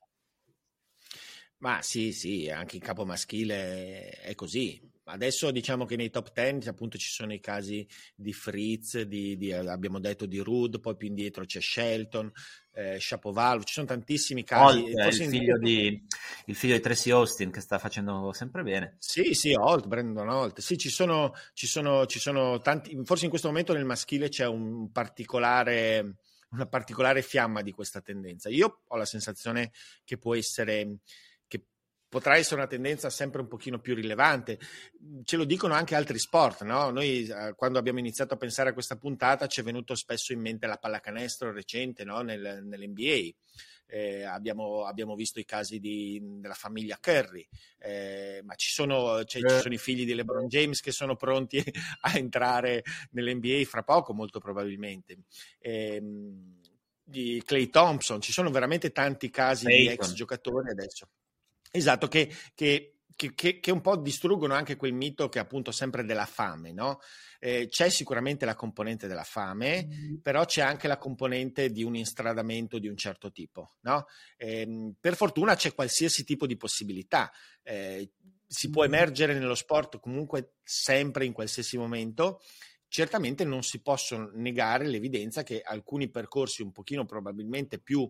Speaker 3: Ma sì, sì, anche in capo maschile è così. Adesso diciamo che nei top 10 appunto ci sono i casi di Fritz, di, di, abbiamo detto di Rude, poi più indietro c'è Shelton, eh, Shapovalov, ci sono tantissimi casi.
Speaker 2: Holt, il, figlio di, il figlio di Tracy Austin che sta facendo sempre bene.
Speaker 3: Sì, sì, Holt, Brandon Holt. Sì, ci sono, ci sono, ci sono tanti, forse in questo momento nel maschile c'è un particolare una particolare fiamma di questa tendenza. Io ho la sensazione che può essere potrà essere una tendenza sempre un pochino più rilevante. Ce lo dicono anche altri sport, no? Noi eh, quando abbiamo iniziato a pensare a questa puntata ci è venuto spesso in mente la pallacanestro recente no? Nel, nell'NBA. Eh, abbiamo, abbiamo, visto i casi di, della famiglia Curry, eh, ma ci sono, cioè, ci sono, i figli di LeBron James che sono pronti (laughs) a entrare nell'NBA fra poco, molto probabilmente. Eh, di Clay Thompson, ci sono veramente tanti casi Clayton. di ex giocatori adesso. Esatto, che, che, che, che, un po' distruggono anche quel mito che è appunto sempre della fame, no? Eh, c'è sicuramente la componente della fame, mm. però c'è anche la componente di un instradamento di un certo tipo, no? Eh, per fortuna c'è qualsiasi tipo di possibilità. Eh, si può emergere nello sport comunque sempre in qualsiasi momento. Certamente non si possono negare l'evidenza che alcuni percorsi un pochino probabilmente più,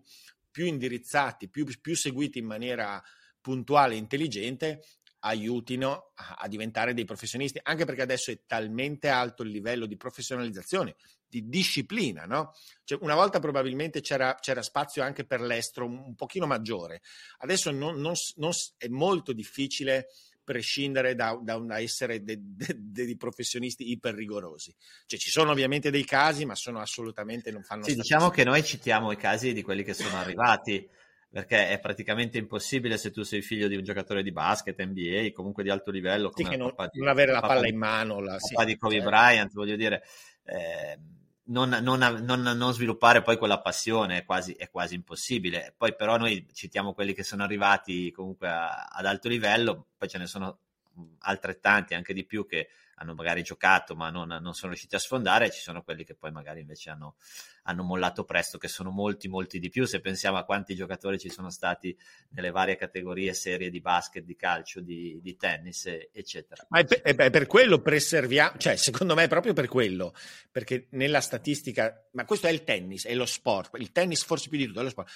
Speaker 3: più indirizzati, più, più seguiti in maniera puntuale e intelligente aiutino a, a, diventare dei professionisti, anche perché adesso è talmente alto il livello di professionalizzazione, di disciplina, no? Cioè, una volta probabilmente c'era, c'era, spazio anche per l'estero un, un pochino maggiore, adesso non, non, non, è molto difficile prescindere da, da, da essere dei de, de professionisti iper rigorosi. Cioè, ci sono ovviamente dei casi, ma sono assolutamente non fanno
Speaker 2: Sì, diciamo che noi citiamo i casi di quelli che sono arrivati perché è praticamente impossibile se tu sei figlio di un giocatore di basket, NBA, comunque di alto livello,
Speaker 3: come sì, non, di, non, avere la palla in mano, la,
Speaker 2: sì, di Kobe certo. Bryant, voglio dire, eh, non, non, non, non, sviluppare poi quella passione è quasi, è quasi, impossibile. Poi però noi citiamo quelli che sono arrivati comunque a, ad alto livello, poi ce ne sono altrettanti, anche di più, che hanno magari giocato ma non, non, sono riusciti a sfondare, ci sono quelli che poi magari invece hanno, hanno, mollato presto, che sono molti, molti di più. Se pensiamo a quanti giocatori ci sono stati nelle varie categorie, serie di basket, di calcio, di, di tennis, eccetera.
Speaker 3: Ma è per, è per quello preserviamo, cioè secondo me è proprio per quello, perché nella statistica, ma questo è il tennis, è lo sport, il tennis forse più di tutto è lo sport.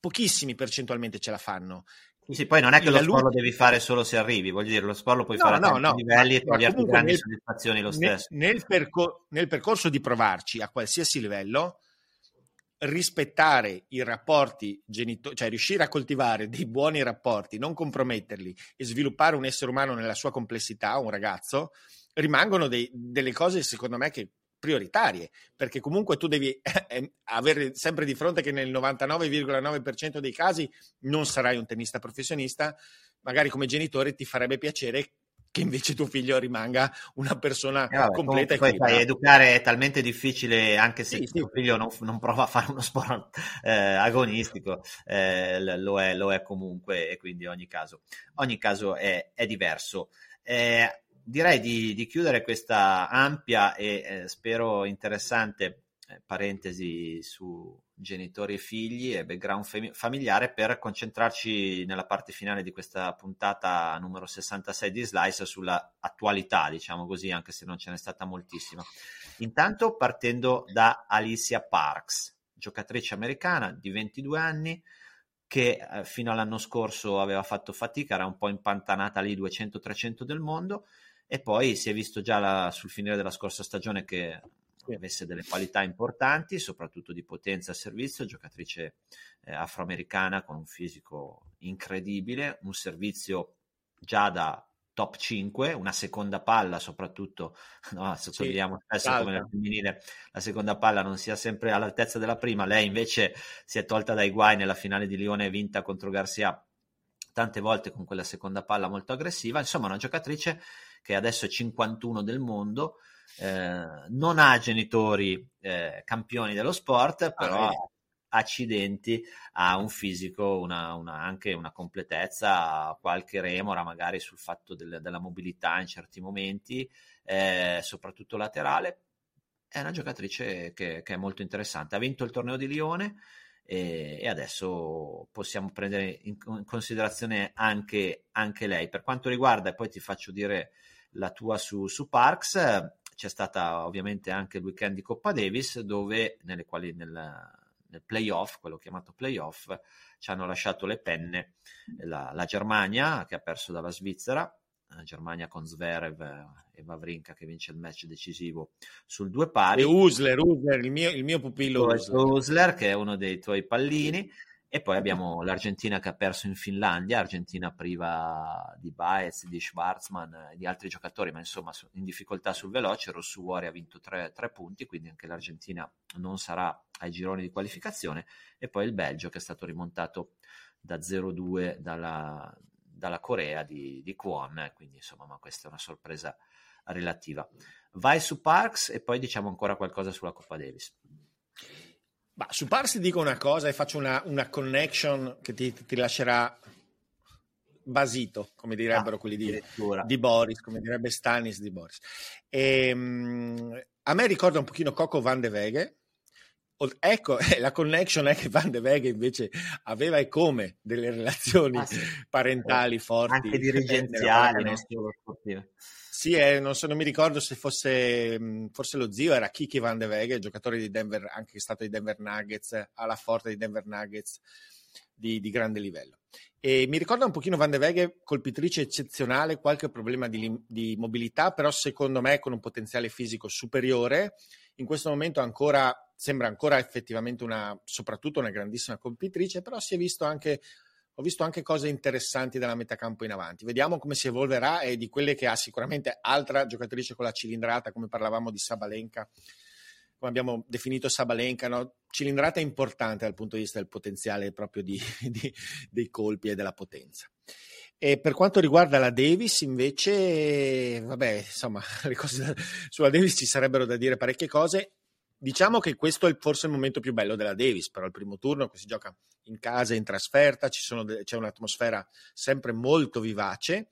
Speaker 3: Pochissimi percentualmente ce la fanno
Speaker 2: sì, poi non è che lo sport lo devi fare solo se arrivi, voglio dire, lo sport lo puoi no, fare a no, no, livelli e toglierti grandi nel, soddisfazioni lo stesso.
Speaker 3: Nel, nel, percor- nel, percorso di provarci a qualsiasi livello, rispettare i rapporti genitori, cioè riuscire a coltivare dei buoni rapporti, non comprometterli e sviluppare un essere umano nella sua complessità, un ragazzo, rimangono dei, delle cose secondo me che prioritarie, perché comunque tu devi (laughs) eh, avere sempre di fronte che nel 99,9% dei casi non sarai un tennista professionista, magari come genitore ti farebbe piacere che invece tuo figlio rimanga una persona eh completa e
Speaker 2: poi sai, educare è talmente difficile anche se sì, tuo sì. figlio non, non, prova a fare uno sport eh, agonistico eh, lo, è, lo, è, comunque e quindi ogni caso, ogni caso è, è diverso eh, direi di, di, chiudere questa ampia e eh, spero interessante eh, parentesi su genitori e figli e background fam- familiare per concentrarci nella parte finale di questa puntata numero 66 di Slice sulla attualità, diciamo così, anche se non ce n'è stata moltissima. Intanto partendo da Alicia Parks, giocatrice americana di 22 anni che eh, fino all'anno scorso aveva fatto fatica, era un po' impantanata lì 200-300 del mondo e poi si è visto già la, sul finire della scorsa stagione che avesse delle qualità importanti, soprattutto di potenza a servizio, giocatrice eh, afroamericana con un fisico incredibile, un servizio già da top 5, una seconda palla soprattutto, (laughs) no, sottolineiamo sì, spesso come nel femminile la seconda palla non sia sempre all'altezza della prima, lei invece si è tolta dai guai nella finale di Lione vinta contro Garcia tante volte con quella seconda palla molto aggressiva, insomma una giocatrice che adesso è 51 del mondo, eh, non ha genitori eh, campioni dello sport, ah, però ah, accidenti ha un fisico, una, una, anche una completezza, qualche remora magari sul fatto del, della mobilità in certi momenti, eh, soprattutto laterale. È una giocatrice che, che, è molto interessante. Ha vinto il torneo di Lione e, e adesso possiamo prendere in, considerazione anche, anche, lei. Per quanto riguarda, e poi ti faccio dire la tua su, su Parks, c'è stata ovviamente anche il weekend di Coppa Davis dove nelle quali nel, nel playoff, quello chiamato playoff, ci hanno lasciato le penne la, la Germania che ha perso dalla Svizzera, Germania con Zverev e Vavrinka che vince il match decisivo sul due pari.
Speaker 3: E Usler, Usler il, mio, il mio pupillo
Speaker 2: Usler. Usler che è uno dei tuoi pallini e poi abbiamo l'Argentina che ha perso in Finlandia, Argentina priva di Baez, di Schwarzman e di altri giocatori, ma insomma in difficoltà sul veloce. Rossuori ha vinto tre, tre, punti, quindi anche l'Argentina non sarà ai gironi di qualificazione. E poi il Belgio che è stato rimontato da 0-2 dalla, dalla Corea di, di Kwon, quindi insomma, ma questa è una sorpresa relativa. Vai su Parks e poi diciamo ancora qualcosa sulla Coppa Davis.
Speaker 3: Ma su Parsi dico una cosa e faccio una, una connection che ti, ti, lascerà basito, come direbbero ah, quelli di, di, Boris, come direbbe Stanis di Boris. E, um, a me ricorda un pochino Coco Van de Veghe. Ecco, (laughs) la connection è che Van de Veghe invece aveva e come delle relazioni ah, sì. parentali forti.
Speaker 2: Anche (laughs) dirigenziali, non solo sportive.
Speaker 3: Sì, eh, non, so, non, mi ricordo se fosse forse lo zio, era Kiki Van de Veghe, giocatore di Denver, anche stato di Denver Nuggets, alla forte di Denver Nuggets di, di, grande livello. E mi ricorda un pochino Van de Veghe, colpitrice eccezionale, qualche problema di, di mobilità, però secondo me con un potenziale fisico superiore. In questo momento ancora, sembra ancora effettivamente una, soprattutto una grandissima colpitrice, però si è visto anche ho visto anche cose interessanti dalla metacampo in avanti. Vediamo come si evolverà e di quelle che ha sicuramente altra giocatrice con la cilindrata, come parlavamo di Sabalenka, come abbiamo definito Sabalenka, no? cilindrata importante dal punto di vista del potenziale proprio di, (laughs) di, dei colpi e della potenza. E per quanto riguarda la Davis, invece, vabbè, insomma, (laughs) da, sulla Davis ci sarebbero da dire parecchie cose. Diciamo che questo è forse il momento più bello della Davis, però il primo turno si gioca in casa, in trasferta, de- c'è un'atmosfera sempre molto vivace,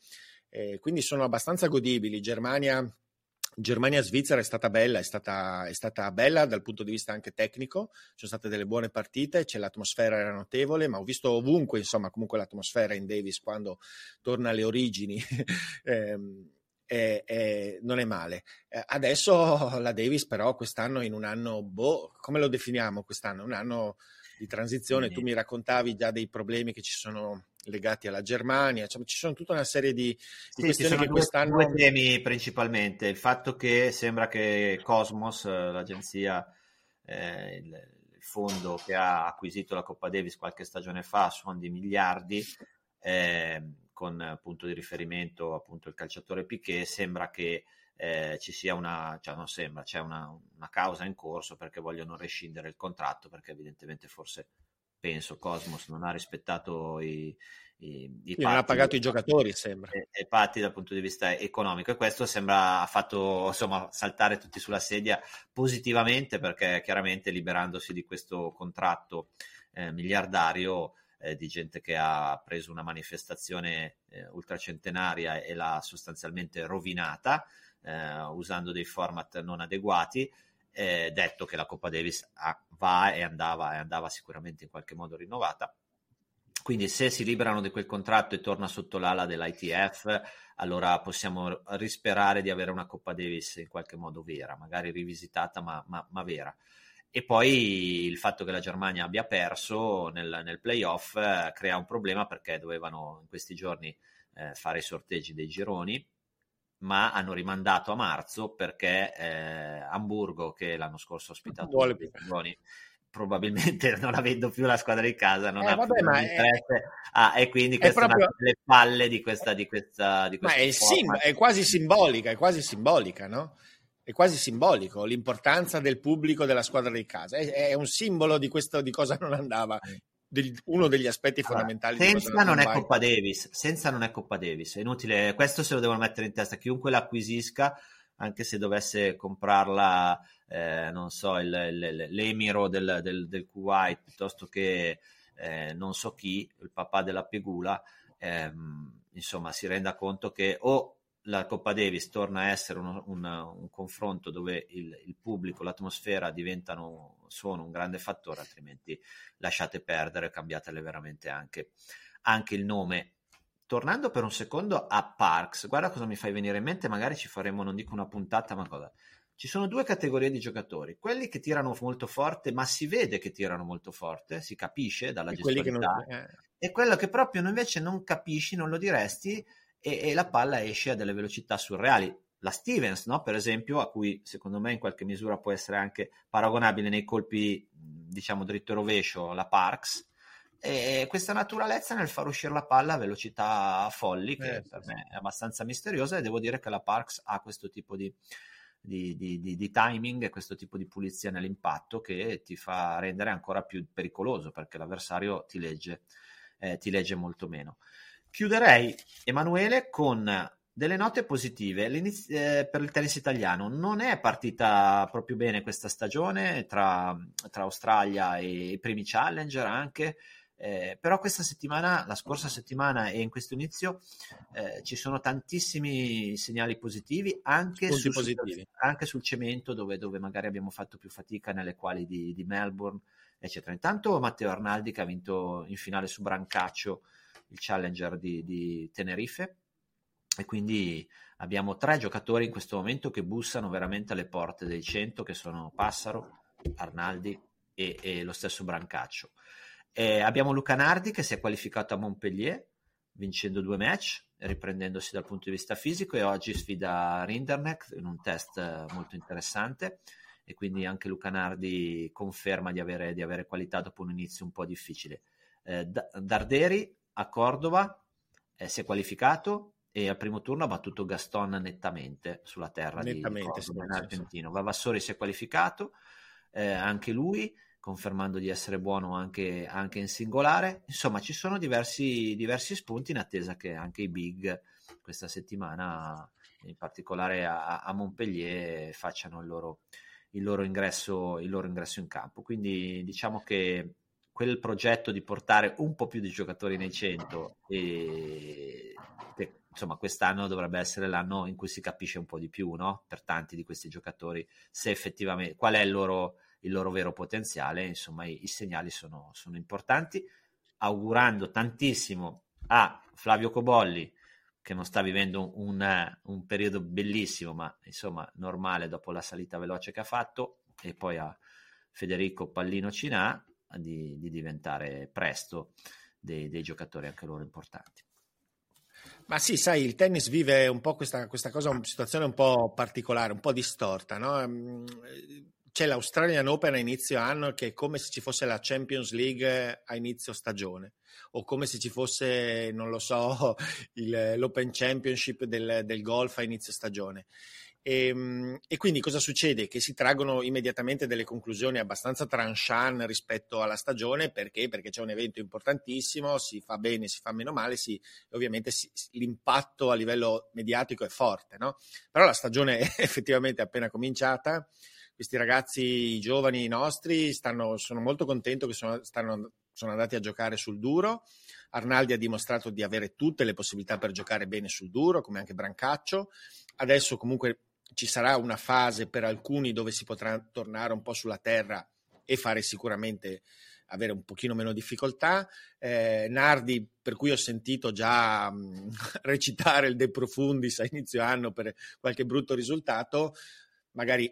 Speaker 3: eh, quindi sono abbastanza godibili. Germania, Germania-Svizzera è stata bella, è stata, è stata, bella dal punto di vista anche tecnico, ci sono state delle buone partite, c'è l'atmosfera era notevole, ma ho visto ovunque, insomma, comunque l'atmosfera in Davis quando torna alle origini. (laughs) ehm, è, è, non è male. Eh, adesso (laughs) la Davis, però, quest'anno in un anno, boh, come lo definiamo quest'anno? Un anno di transizione. Tu mi raccontavi già dei problemi che ci sono legati alla Germania, cioè, ci sono tutta una serie di, di
Speaker 2: sì, questioni che quest'anno... Due temi principalmente, il fatto che sembra che Cosmos, l'agenzia, eh, il, fondo che ha acquisito la Coppa Davis qualche stagione fa, suoni di miliardi, eh, con punto di riferimento appunto il calciatore Piquet, sembra che eh, ci sia una, cioè non sembra, c'è una, una, causa in corso perché vogliono rescindere il contratto perché evidentemente forse penso Cosmos non ha rispettato i, i, i
Speaker 3: patti, non ha pagato i giocatori sembra.
Speaker 2: e, patti dal punto di vista economico e questo sembra ha fatto insomma saltare tutti sulla sedia positivamente perché chiaramente liberandosi di questo contratto eh, miliardario eh, di gente che ha preso una manifestazione eh, ultracentenaria e l'ha sostanzialmente rovinata eh, usando dei format non adeguati. Eh, detto che la Coppa Davis va e andava, e andava sicuramente in qualche modo rinnovata. Quindi se si liberano di quel contratto e torna sotto l'ala dell'ITF, allora possiamo risperare di avere una Coppa Davis in qualche modo vera, magari rivisitata ma, ma, ma vera. E poi il fatto che la Germania abbia perso nel, nel playoff eh, crea un problema perché dovevano in questi giorni eh, fare i sorteggi dei gironi ma hanno rimandato a marzo perché eh, Hamburgo, che l'anno scorso ha ospitato i Buoni, probabilmente (laughs) non avendo più la squadra di casa non
Speaker 3: Eh,
Speaker 2: ha
Speaker 3: vabbè,
Speaker 2: più
Speaker 3: ma
Speaker 2: interesse. Ah, e quindi
Speaker 3: è
Speaker 2: queste sono
Speaker 3: proprio-
Speaker 2: le palle di questa di questa di
Speaker 3: Ma
Speaker 2: questo
Speaker 3: è, sim- è quasi simbolica, è quasi simbolica, no? È quasi simbolico l'importanza del pubblico della squadra di casa. È, è un simbolo di questo di cosa non andava, del- uno degli aspetti
Speaker 2: Allora,
Speaker 3: fondamentali
Speaker 2: senza
Speaker 3: cosa
Speaker 2: non è. Coppa Davis, senza non è Coppa Davis, è inutile, questo se lo devono mettere in testa, chiunque l'acquisisca, anche se dovesse comprarla, eh, non so, il- il- l'emiro del, del, del Kuwait, piuttosto che eh, non so chi, il papà della Pegula, ehm, insomma si renda conto che o la Coppa Davis torna a essere uno- un, un confronto dove il, il pubblico, l'atmosfera diventano, sono un grande fattore, altrimenti lasciate perdere, cambiatele veramente anche, anche il nome. Tornando per un secondo a Parks, guarda cosa mi fai venire in mente, magari ci faremo, non dico una puntata, ma cosa. Ci sono due categorie di giocatori, quelli che tirano molto forte, ma si vede che tirano molto forte, si capisce dalla
Speaker 3: non-
Speaker 2: gestualità,
Speaker 3: eh,
Speaker 2: e quello che proprio invece non capisci, non lo diresti e, e la palla esce a delle velocità surreali. La Stevens, no? per esempio, a cui secondo me in qualche misura può essere anche paragonabile nei colpi, diciamo, dritto e rovescio, la Parks, e questa naturalezza nel far uscire la palla a velocità folli, che
Speaker 3: Eh,
Speaker 2: per
Speaker 3: sì.
Speaker 2: me è abbastanza misteriosa, e devo dire che la Parks ha questo tipo di, di, di- di- di timing e questo tipo di pulizia nell'impatto che ti fa rendere ancora più pericoloso perché l'avversario ti legge, eh, ti legge molto meno. Chiuderei Emanuele con delle note positive eh, per il tennis italiano. Non è partita proprio bene questa stagione tra, tra Australia e i primi challenger anche. eh, però questa settimana, la scorsa settimana e in questo inizio eh, ci sono tantissimi segnali positivi anche, sul,
Speaker 3: positivi.
Speaker 2: anche sul cemento dove, dove magari abbiamo fatto più fatica nelle quali di, di Melbourne eccetera. Intanto Matteo Arnaldi che ha vinto in finale su Brancaccio il challenger di, di Tenerife e quindi abbiamo tre giocatori in questo momento che bussano veramente alle porte dei 100 che sono Passaro, Arnaldi e, e lo stesso Brancaccio. Eh, abbiamo Luca Nardi che si è qualificato a Montpellier vincendo due match, riprendendosi dal punto di vista fisico e oggi sfida Rinderneck in un test eh, molto interessante e quindi anche Luca Nardi conferma di avere, di avere qualità dopo un inizio un po' difficile. Eh, Da- Darderi a Cordova eh, si è qualificato e al primo turno ha battuto Gaston nettamente sulla terra di- di,
Speaker 3: Nettamente,
Speaker 2: Cordova, argentino. Vavassori si è qualificato, eh, anche lui confermando di essere buono anche, anche in singolare. Insomma, ci sono diversi, diversi spunti in attesa che anche i big questa settimana, in particolare a, a Montpellier, facciano il loro, il loro ingresso, il loro ingresso in campo. Quindi diciamo che quel progetto di portare un po' più di giocatori nei 100 e che, insomma quest'anno dovrebbe essere l'anno in cui si capisce un po' di più no? per tanti di questi giocatori se effettivamente qual è il loro, il loro vero potenziale insomma i, i segnali sono, sono importanti augurando tantissimo a Flavio Cobolli che non sta vivendo un, un periodo bellissimo ma insomma normale dopo la salita veloce che ha fatto e poi a Federico Pallino Cinà di, di diventare presto dei, dei giocatori anche loro importanti.
Speaker 3: Ma sì, sai, il tennis vive un po' questa, questa cosa, una situazione un po' particolare, un po' distorta, no? Ehm, C'è l'Australian Open a inizio anno che è come se ci fosse la Champions League a inizio stagione o come se ci fosse, non lo so, (laughs) il- l'Open Championship del, del golf a inizio stagione. E, e quindi cosa succede? Che si traggono immediatamente delle conclusioni abbastanza tranchant rispetto alla stagione perché? Perché c'è un evento importantissimo, si fa bene, si fa meno male, si, ovviamente si- l'impatto a livello mediatico è forte, no? Però la stagione (laughs) è effettivamente appena cominciata. Questi ragazzi giovani nostri stanno, sono molto contento che sono, stanno, sono andati a giocare sul duro. Arnaldi ha dimostrato di avere tutte le possibilità per giocare bene sul duro, come anche Brancaccio. Adesso comunque ci sarà una fase per alcuni dove si potrà tornare un po' sulla terra e fare sicuramente avere un pochino meno difficoltà. Eh, Nardi, per cui ho sentito già mh, (laughs) recitare il De Profundis a inizio anno per qualche brutto risultato, magari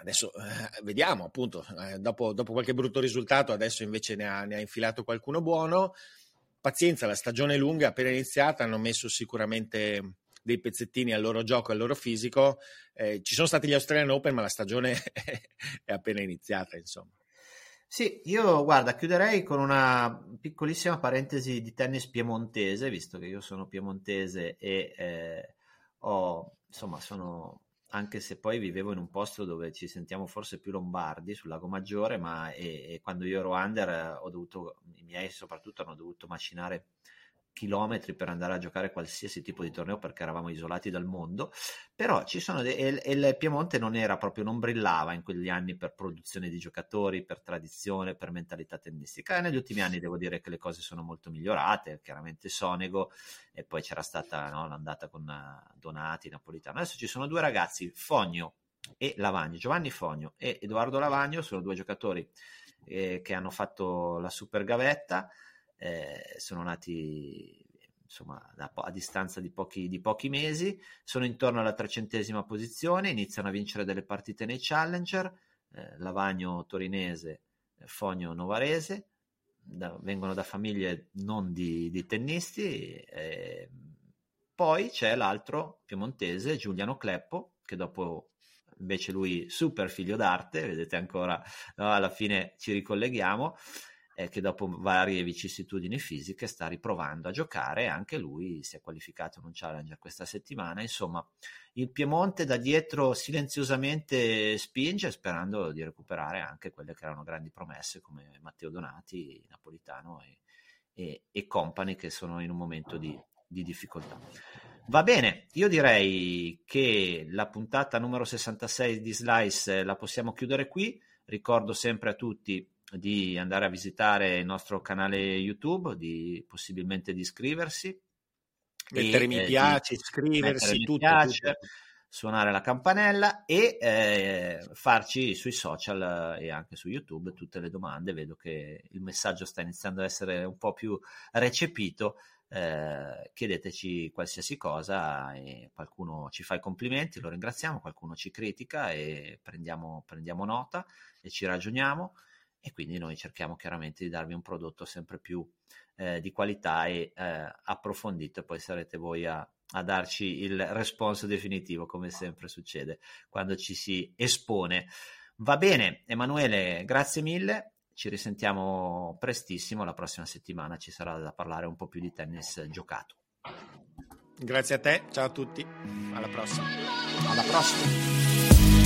Speaker 3: adesso eh, vediamo appunto, eh, dopo, dopo, qualche brutto risultato, adesso invece ne ha, ne ha infilato qualcuno buono. Pazienza, la stagione è lunga, appena iniziata, hanno messo sicuramente dei pezzettini al loro gioco, al loro fisico. Eh, ci sono stati gli Australian Open, ma la stagione (laughs) è appena iniziata, insomma.
Speaker 2: Sì, io guarda, chiuderei con una piccolissima parentesi di tennis piemontese, visto che io sono piemontese e eh, ho, insomma, sono anche se poi vivevo in un posto dove ci sentiamo forse più lombardi sul lago Maggiore, ma e, e quando io ero under eh, ho dovuto, i miei soprattutto hanno dovuto macinare chilometri per andare a giocare qualsiasi tipo di torneo perché eravamo isolati dal mondo, però ci sono de- e, il Piemonte non era proprio, non brillava in quegli anni per produzione di giocatori, per tradizione, per mentalità tennistica. E negli ultimi anni devo dire che le cose sono molto migliorate, chiaramente Sonego e poi c'era stata no, l'andata con uh, Donati, Napolitano. Adesso ci sono due ragazzi, Fogno e Lavagno, Giovanni Fogno e Edoardo Lavagno, sono due giocatori eh, che hanno fatto la super gavetta eh, sono nati insomma da, a distanza di pochi, di pochi, mesi, sono intorno alla trecentesima posizione, iniziano a vincere delle partite nei Challenger, eh, Lavagno torinese, Fogno novarese, da, vengono da famiglie non di, di tennisti, eh, poi c'è l'altro piemontese, Giuliano Cleppo, che dopo invece lui super figlio d'arte, vedete ancora, no, alla fine ci ricolleghiamo, eh, che dopo varie vicissitudini fisiche sta riprovando a giocare, anche lui si è qualificato in un challenger questa settimana, insomma il Piemonte da dietro silenziosamente spinge sperando di recuperare anche quelle che erano grandi promesse come Matteo Donati, Napolitano e, e, e company che sono in un momento di, di difficoltà. Va bene, io direi che la puntata numero 66 di Slice la possiamo chiudere qui. Ricordo sempre a tutti di andare a visitare il nostro canale YouTube, di possibilmente di iscriversi.
Speaker 3: Mettere e, mi eh, piace, iscriversi, tutto, piace, tutto.
Speaker 2: suonare la campanella e eh, farci sui social e anche su YouTube tutte le domande. Vedo che il messaggio sta iniziando ad essere un po' più recepito. Eh, chiedeteci qualsiasi cosa e qualcuno ci fa i complimenti, lo ringraziamo, qualcuno ci critica e prendiamo, prendiamo nota e ci ragioniamo e quindi noi cerchiamo chiaramente di darvi un prodotto sempre più eh, di qualità e eh, approfondito e poi sarete voi a, a darci il responso definitivo come sempre succede quando ci si espone. Va bene, Emanuele, grazie mille. Ci risentiamo prestissimo. La prossima settimana ci sarà da parlare un po' più di tennis giocato.
Speaker 3: Grazie a te, ciao a tutti. Alla prossima.
Speaker 2: Alla prossima.